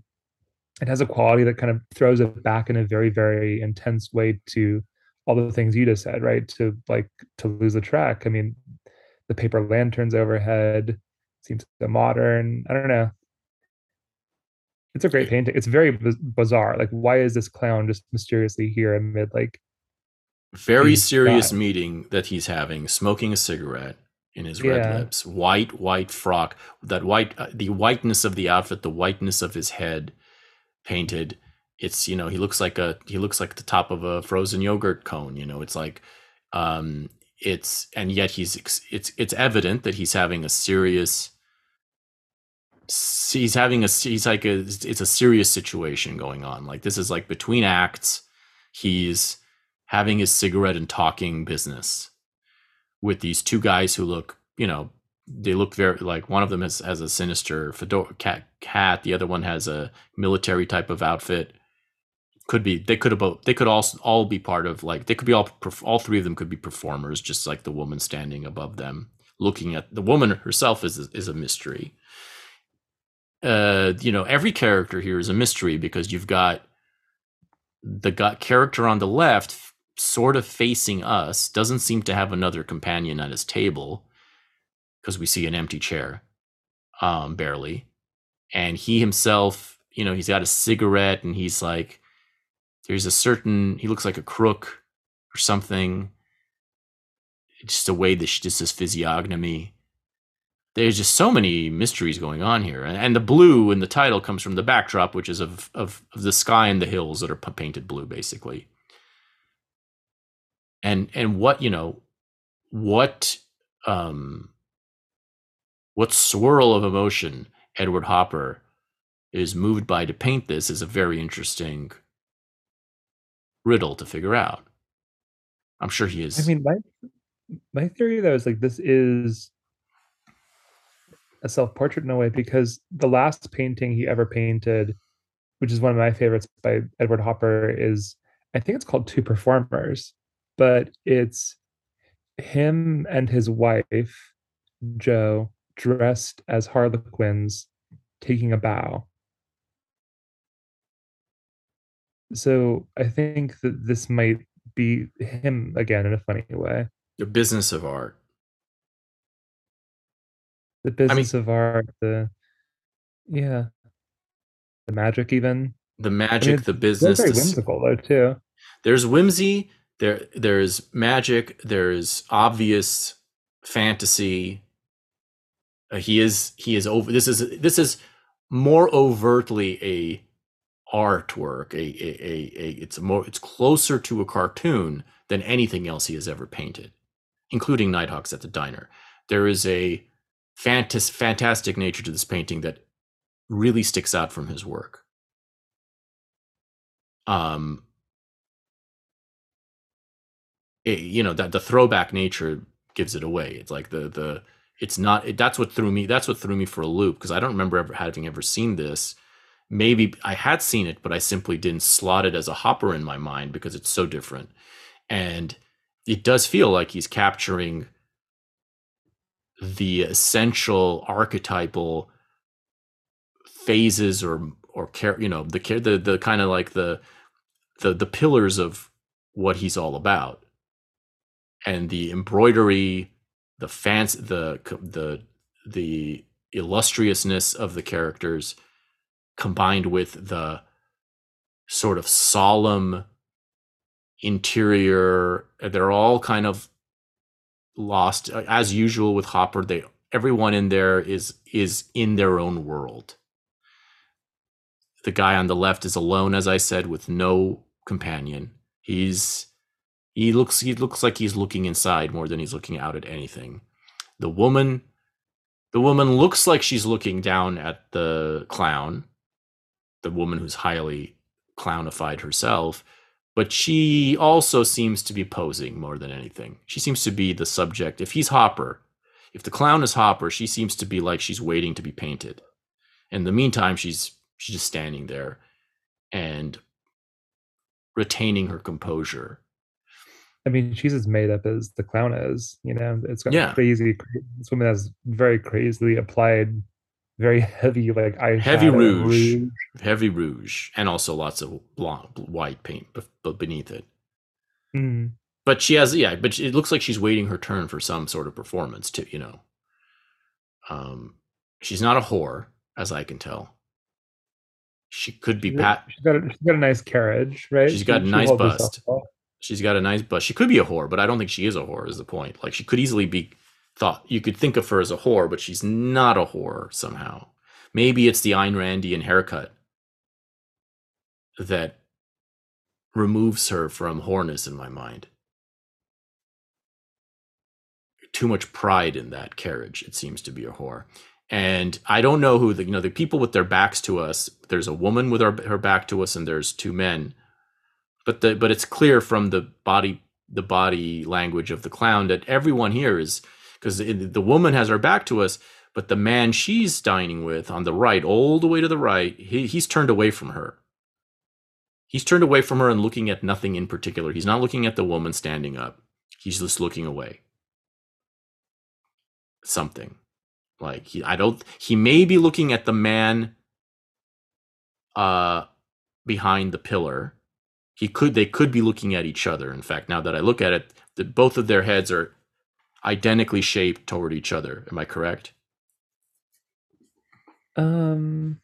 it has a quality that kind of throws it back in a very very intense way to all the things you just said right? To like Toulouse-Lautrec. I mean the paper lanterns overhead seems so modern. I don't know. It's a great painting. It's very bizarre. Like why is this clown just mysteriously here amid like very serious God. meeting that he's having, smoking a cigarette in his red yeah. lips, white white frock, that white uh, the whiteness of the outfit, the whiteness of his head painted. It's you know he looks like a he looks like the top of a frozen yogurt cone. You know it's like um it's and yet he's it's it's evident that he's having a serious he's having a he's like a it's a serious situation going on like this is like between acts he's having his cigarette and talking business with these two guys who look, you know, they look very like one of them has, has a sinister fedora cat, cat. The other one has a military type of outfit. Could be they could have both. They could all all be part of like they could be all all three of them could be performers, just like the woman standing above them, looking at the woman herself is is a mystery. Uh, you know, every character here is a mystery because you've got the got character on the left sort of facing us, doesn't seem to have another companion at his table because we see an empty chair, um, barely. And he himself, you know, he's got a cigarette and he's like, there's a certain, he looks like a crook or something. Just the way this, just his physiognomy. There's just so many mysteries going on here. And, and the blue in the title comes from the backdrop, which is of, of, of the sky and the hills that are painted blue, basically and and what you know what um what swirl of emotion edward hopper is moved by to paint this is a very interesting riddle to figure out. I'm sure he is i mean my my theory though is like this is a self-portrait in a way because the last painting he ever painted which is one of my favorites by edward hopper is i think it's called two performers but it's him and his wife, Jo, dressed as harlequins taking a bow. So I think that this might be him again in a funny way. The business of art. The business I mean, of art, the yeah. The magic even. The magic, I mean, the business. Very whimsical though too. There's whimsy, there there's magic there's obvious fantasy. Uh, he is he is over. This is this is more overtly a artwork. A, a, a, a it's more it's closer to a cartoon than anything else he has ever painted, including Nighthawks at the Diner. There is a fantas- fantastic nature to this painting that really sticks out from his work. Um, it, you know that the throwback nature gives it away. It's like the the it's not it, that's what threw me that's what threw me for a loop because I don't remember ever having ever seen this. Maybe I had seen it, but I simply didn't slot it as a hopper in my mind because it's so different. And it does feel like he's capturing the essential archetypal phases or or care you know the care the the kind of like the the the pillars of what he's all about and the embroidery the fancy the the the illustriousness of the characters combined with the sort of solemn interior they're all kind of lost. As usual with hopper they everyone in there is is in their own world. The guy on the left is alone as i said with no companion. He's he looks he looks like he's looking inside more than he's looking out at anything the woman the woman looks like she's looking down at the clown the woman who's highly clownified herself but she also seems to be posing more than anything. She seems to be the subject. If he's Hopper, if the clown is Hopper, she seems to be like she's waiting to be painted. In the meantime, she's she's just standing there and retaining her composure. I mean, she's as made up as the clown is. You know, it's got Yeah. crazy. This woman has very crazily applied, very heavy like eyeshadow, Heavy and rouge. Heavy rouge, and also lots of blonde, white paint but beneath it. Mm. But she has, yeah. But it looks like she's waiting her turn for some sort of performance, too. You know, um, she's not a whore, as I can tell. She could be She's pat. got, she's got a, she's got a nice carriage, right? She's got a nice bust. She's got a nice bust. She could be a whore, but I don't think she is a whore. Is the point? Like she could easily be thought. You could think of her as a whore, but she's not a whore somehow. Maybe it's the Ayn Randian haircut that removes her from whoreness in my mind. Too much pride in that carriage. It seems to be a whore. And I don't know who the you know the people with their backs to us. There's a woman with her, her back to us, and there's two men but the but it's clear from the body the body language of the clown that everyone here is because the woman has her back to us but the man she's dining with on the right all the way to the right he, he's turned away from her. He's turned away from her and looking at nothing in particular. He's not looking at the woman standing up. He's just looking away. Something. Like he i don't he may be looking at the man uh behind the pillar he could they could be looking at each other in fact now that i look at it the, both of their heads are identically shaped toward each other am i correct Um,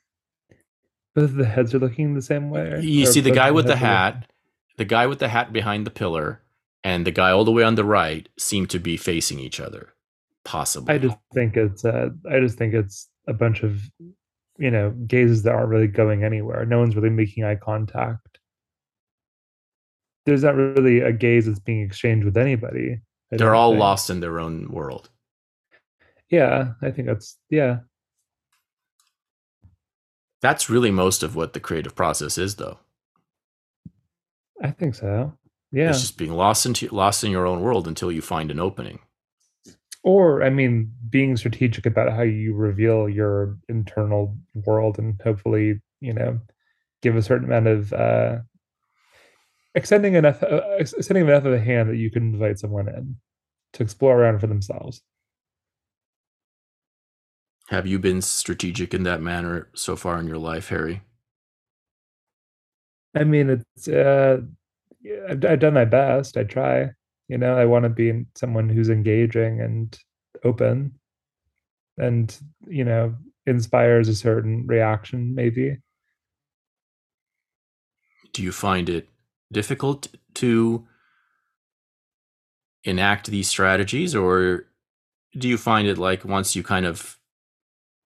both the heads are looking the same way. you see the guy with the hat the guy with the hat behind the pillar and the guy all the way on the right seem to be facing each other possibly I just think it's uh, I just think it's a bunch of you know gazes that aren't really going anywhere. No one's really making eye contact. There's not really a gaze that's being exchanged with anybody. I they're all think. lost in their own world Yeah, I think that's yeah. that's really most of what the creative process is though I think so. Yeah. it's just being lost into lost in your own world until you find an opening or I mean, being strategic about how you reveal your internal world and hopefully, you know, give a certain amount of uh, extending enough, uh, extending enough of a hand that you can invite someone in to explore around for themselves. have you been strategic in that manner so far in your life harry I mean, it's uh, I've, I've done my best. I try. You know, I want to be someone who's engaging and open, and you know, inspires a certain reaction. Maybe. do you find it difficult to enact these strategies or do you find it like once you kind of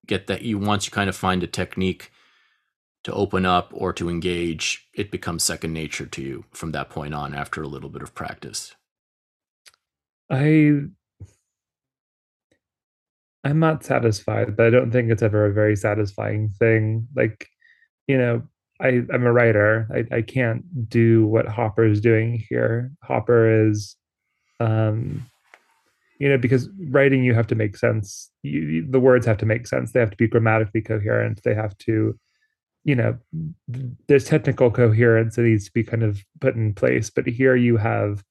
get that you once you kind of find a technique to open up or to engage, it becomes second nature to you from that point on after a little bit of practice? I I'm not satisfied, but I don't think it's ever a very satisfying thing. Like, you know, I, I'm a writer. I, I can't do what Hopper is doing here. Hopper is um you know, because writing you have to make sense. You, the words have to make sense. They have to be grammatically coherent. They have to, you know, there's technical coherence that needs to be kind of put in place. But here you have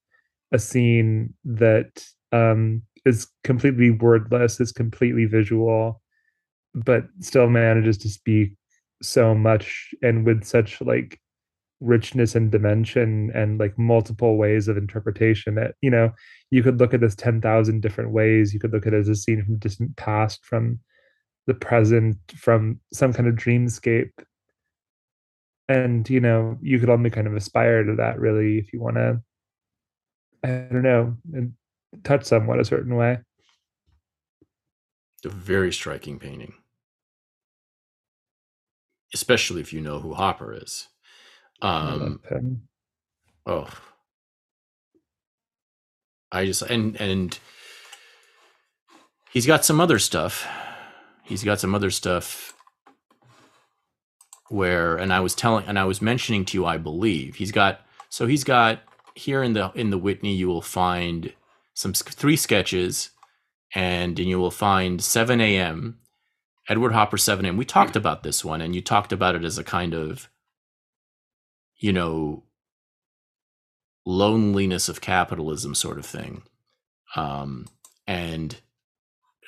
a scene that um, is completely wordless, is completely visual, but still manages to speak so much and with such like richness and dimension and like multiple ways of interpretation that you know you could look at this 10,000 different ways. You could look at it as a scene from distant past from the present from some kind of dreamscape. And you know you could only kind of aspire to that really if you want to i don't know touch someone a certain way. A very striking painting especially if you know who hopper is um, oh, I just and and he's got some other stuff. He's got some other stuff where, and I was telling, and I was mentioning to you, I believe he's got. So he's got here in the in the Whitney, you will find some three sketches, and, and you will find 7 a.m. Edward Hopper 7 a.m. We talked about this one, and you talked about it as a kind of you know, loneliness of capitalism sort of thing. Um, and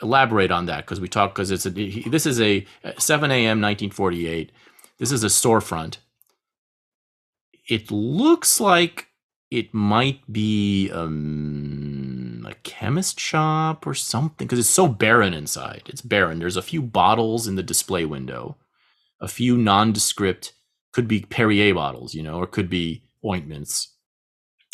elaborate on that because we talk because it's a this is a 7 a.m 1948 this is a storefront it looks like it might be um, a chemist shop or something because it's so barren inside it's barren there's a few bottles in the display window a few nondescript could be Perrier bottles, you know, or could be ointments.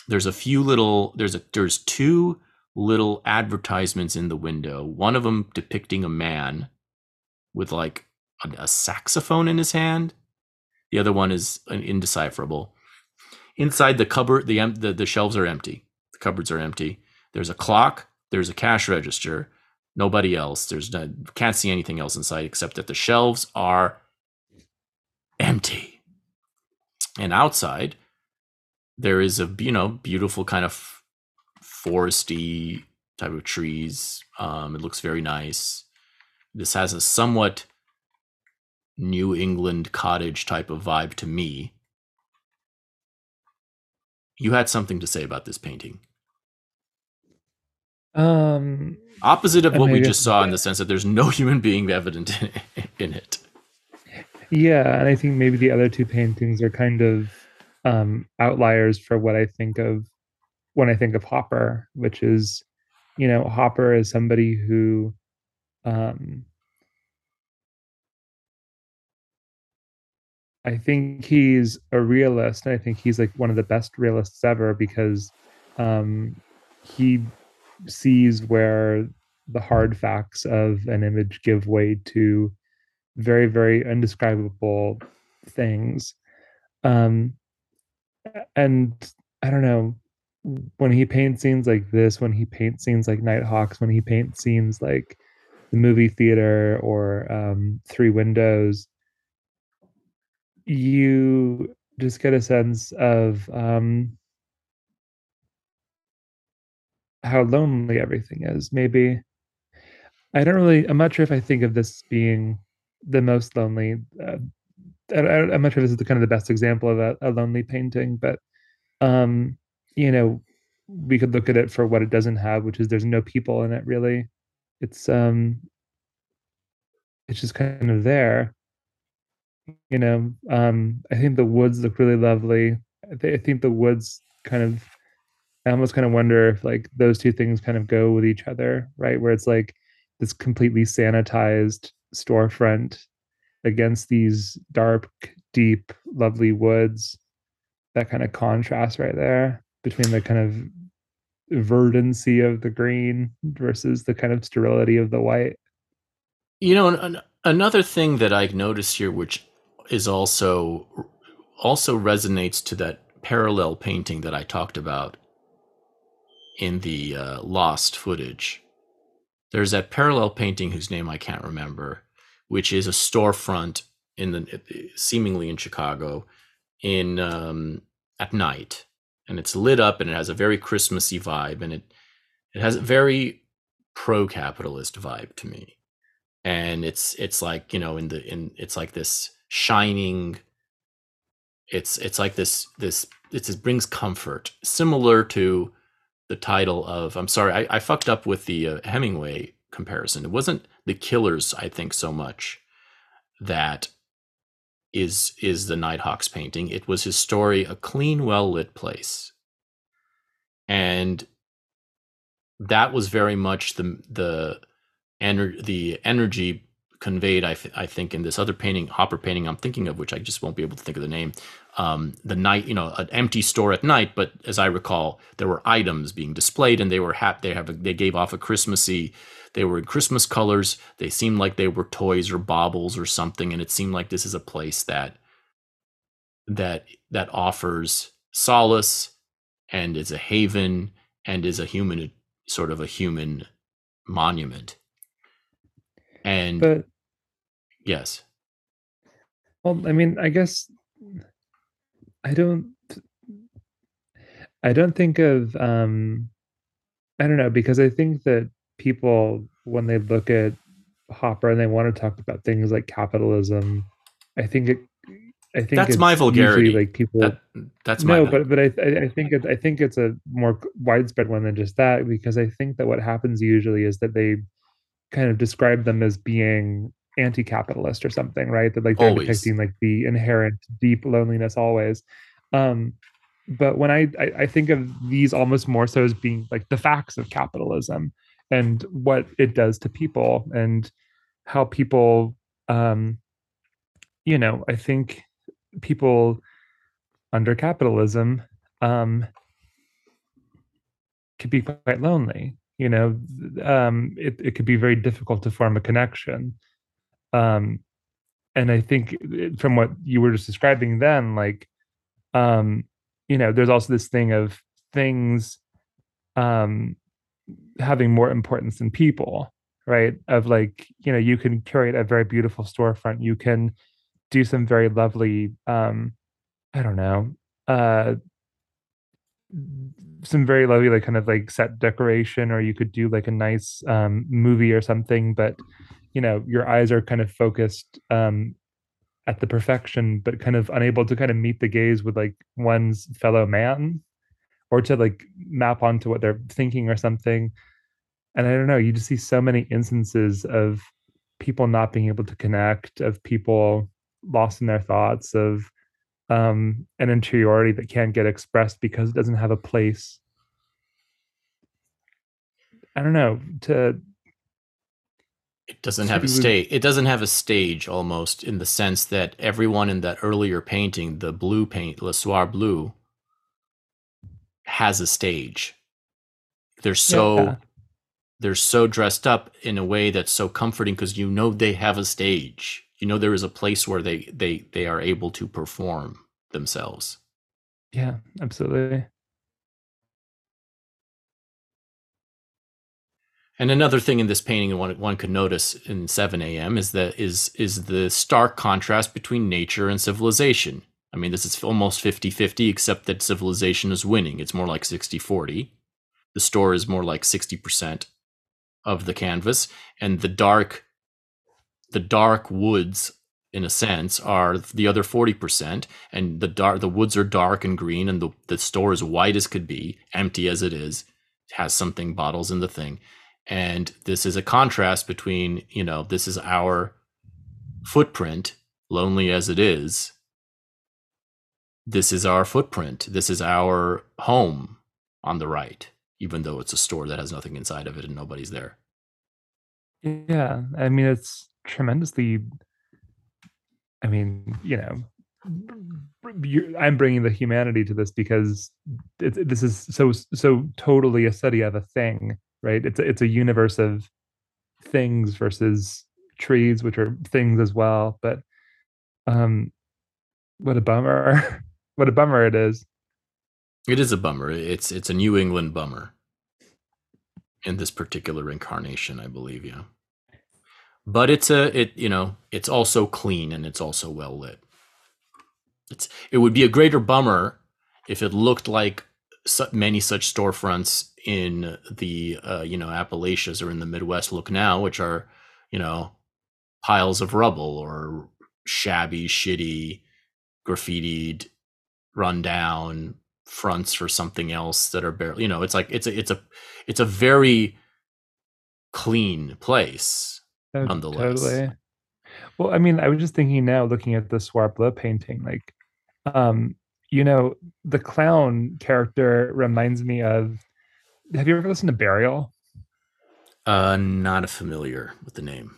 There's a few little there's a there's two little advertisements in the window. One of them depicting a man with like a, a saxophone in his hand. The other one is indecipherable. Inside the cupboard, the, the the shelves are empty. The cupboards are empty. There's a clock. There's a cash register. Nobody else. There's no, can't see anything else inside except that the shelves are empty and outside there is a you know beautiful kind of foresty type of trees um, it looks very nice this has a somewhat new england cottage type of vibe to me you had something to say about this painting um opposite of what we just saw in the sense that there's no (laughs) human being evident in, in it. Yeah, and I think maybe the other two paintings are kind of um, outliers for what I think of when I think of Hopper, which is, you know, Hopper is somebody who um, I think he's a realist, and I think he's like one of the best realists ever because um, he sees where the hard facts of an image give way to very very indescribable things. Um and i don't know when he paints scenes like this when he paints scenes like nighthawks when he paints scenes like the movie theater or um three windows you just get a sense of um how lonely everything is maybe i don't really i'm not sure if i think of this being the most lonely. Uh, I, am not sure if this is the kind of the best example of a, a lonely painting, but um, you know, we could look at it for what it doesn't have, which is there's no people in it really. It's um, it's just kind of there. You know, um, I think the woods look really lovely. I, th- I think the woods kind of I almost kind of wonder if like those two things kind of go with each other, right? Where it's like this completely sanitized storefront against these dark, deep, lovely woods. That kind of contrast right there between the kind of verdancy of the green versus the kind of sterility of the white. You know, an, another thing that I noticed here, which is also also resonates to that parallel painting that I talked about in the uh, lost footage. There's that parallel painting whose name I can't remember, which is a storefront in the seemingly in Chicago in um, at night, and it's lit up and it has a very Christmassy vibe, and it it has a very pro-capitalist vibe to me, and it's it's like you know in the in it's like this shining. It's it's like this this it's, it brings comfort, similar to the title of. I'm sorry, I, I fucked up with the uh, Hemingway comparison. It wasn't the killers, I think, so much that is is the Nighthawks painting. It was his story, a clean, well lit place, and that was very much the the ener- the energy conveyed. I, th- I think in this other painting, Hopper painting, I'm thinking of, which I just won't be able to think of the name. Um, the night, you know, an empty store at night, but as I recall, there were items being displayed, and they were happy. They have a, they gave off a Christmassy they were in Christmas colors. They seemed like they were toys or baubles or something, and it seemed like this is a place that that that offers solace and is a haven and is a human sort of a human monument. And but yes. Well, I mean, I guess I don't I don't think of um I don't know because I think that people when they look at Hopper and they want to talk about things like capitalism, I think it. I think that's my vulgarity. Like people, that, that's no, my but but I I think it, I think it's a more widespread one than just that because I think that what happens usually is that they kind of describe them as being anti-capitalist or something, right? That like they're always. depicting like the inherent deep loneliness always. Um, but when I, I I think of these almost more so as being like the facts of capitalism, and what it does to people and how people um you know i think people under capitalism um could be quite lonely you know um it, it could be very difficult to form a connection um and i think from what you were just describing then like um you know there's also this thing of things um having more importance than people right? Of like you know you can curate a very beautiful storefront you can do some very lovely um i don't know uh some very lovely like kind of like set decoration or you could do like a nice um movie or something but you know your eyes are kind of focused um at the perfection but kind of unable to kind of meet the gaze with like one's fellow man or to like map onto what they're thinking or something. And i don't know you just see so many instances of people not being able to connect of people lost in their thoughts of um, an interiority that can't get expressed because it doesn't have a place. I don't know to it doesn't have a stage it doesn't have a stage almost in the sense that everyone in that earlier painting the blue paint le Soir Bleu has a stage. They're so yeah. they're so dressed up in a way that's so comforting because you know they have a stage. You know there is a place where they they they are able to perform themselves. Yeah absolutely and another thing in this painting one one could notice in 7 a.m is that is is the stark contrast between nature and civilization. I mean this is almost 50-50 except that civilization is winning. It's more like 60-40 the store is more like 60% of the canvas and the dark the dark woods in a sense are the other 40% and the dark the woods are dark and green and the, the store is white as could be empty as it is it has something bottles in the thing and this is a contrast between you know this is our footprint lonely as it is this is our footprint this is our home on the right even though it's a store that has nothing inside of it and nobody's there. Yeah, I mean it's tremendously. I mean, you know, I'm bringing the humanity to this because it, this is so so totally a study of a thing, right? It's a, it's a universe of things versus trees, which are things as well. But um, what a bummer! (laughs) what a bummer it is. It is a bummer. It's it's a New England bummer in this particular incarnation, I believe. Yeah, but it's a it you know it's also clean and it's also well lit. It's it would be a greater bummer if it looked like many such storefronts in the uh, you know Appalachians or in the Midwest look now, which are you know piles of rubble or shabby, shitty, graffitied, run down fronts for something else that are barely you know it's like it's a it's a it's a very clean place oh, nonetheless. Totally. Well, I mean, I was just thinking now, looking at the Soir Bleu painting, like, um, you know, the clown character reminds me of. Have you ever listened to Burial? Uh, not familiar with the name.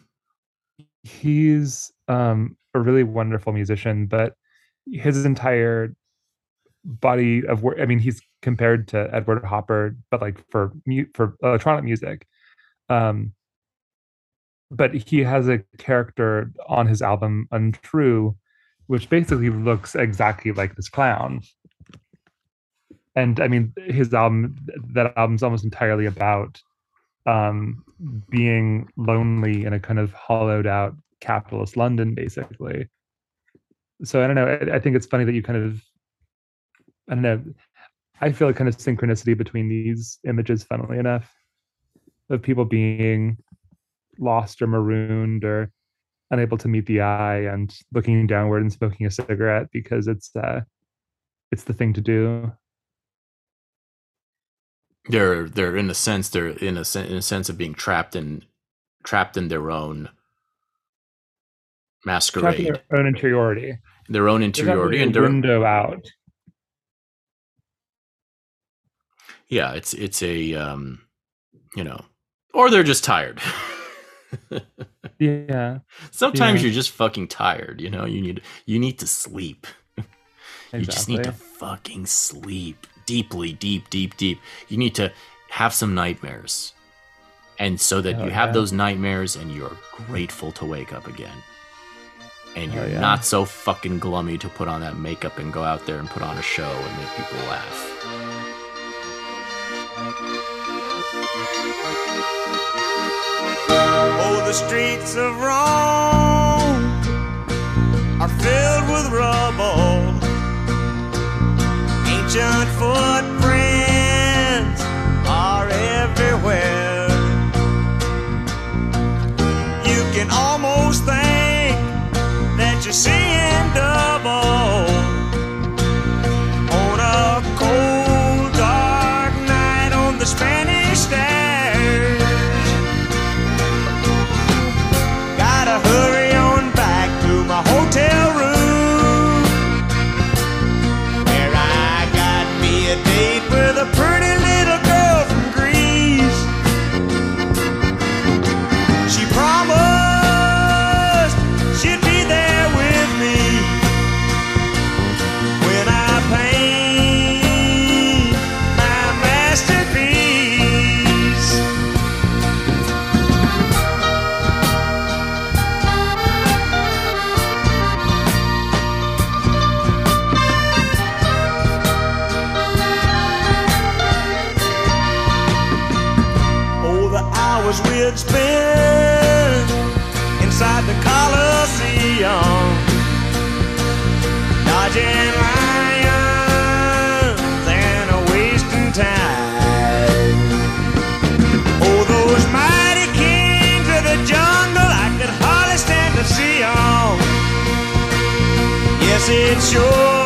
He's um a really wonderful musician, but his entire body of work. I mean, he's compared to Edward Hopper, but like for mute for electronic music. Um, but he has a character on his album Untrue, which basically looks exactly like this clown. And I mean, his album, that album's almost entirely about um, being lonely in a kind of hollowed out capitalist London, basically. So I don't know. I, I think it's funny that you kind of, I don't know. I feel a kind of synchronicity between these images, funnily enough, of people being lost or marooned or unable to meet the eye and looking downward and smoking a cigarette because it's uh it's the thing to do. They're they're in a sense they're in a in a sense of being trapped in trapped in their own masquerade in their own interiority. Their own interiority and their window out. Yeah it's it's a um you know or they're just tired (laughs) yeah. Sometimes yeah. you're just fucking tired, you know? You need you need to sleep. (laughs) you just need to fucking sleep deeply, deep, deep, deep. You need to have some nightmares. And so that oh, you have yeah. those nightmares and you're grateful to wake up again. And you're oh, yeah. not so fucking glummy to put on that makeup and go out there and put on a show and make people laugh. The streets of Rome are filled with rubble. Ancient footprints it's your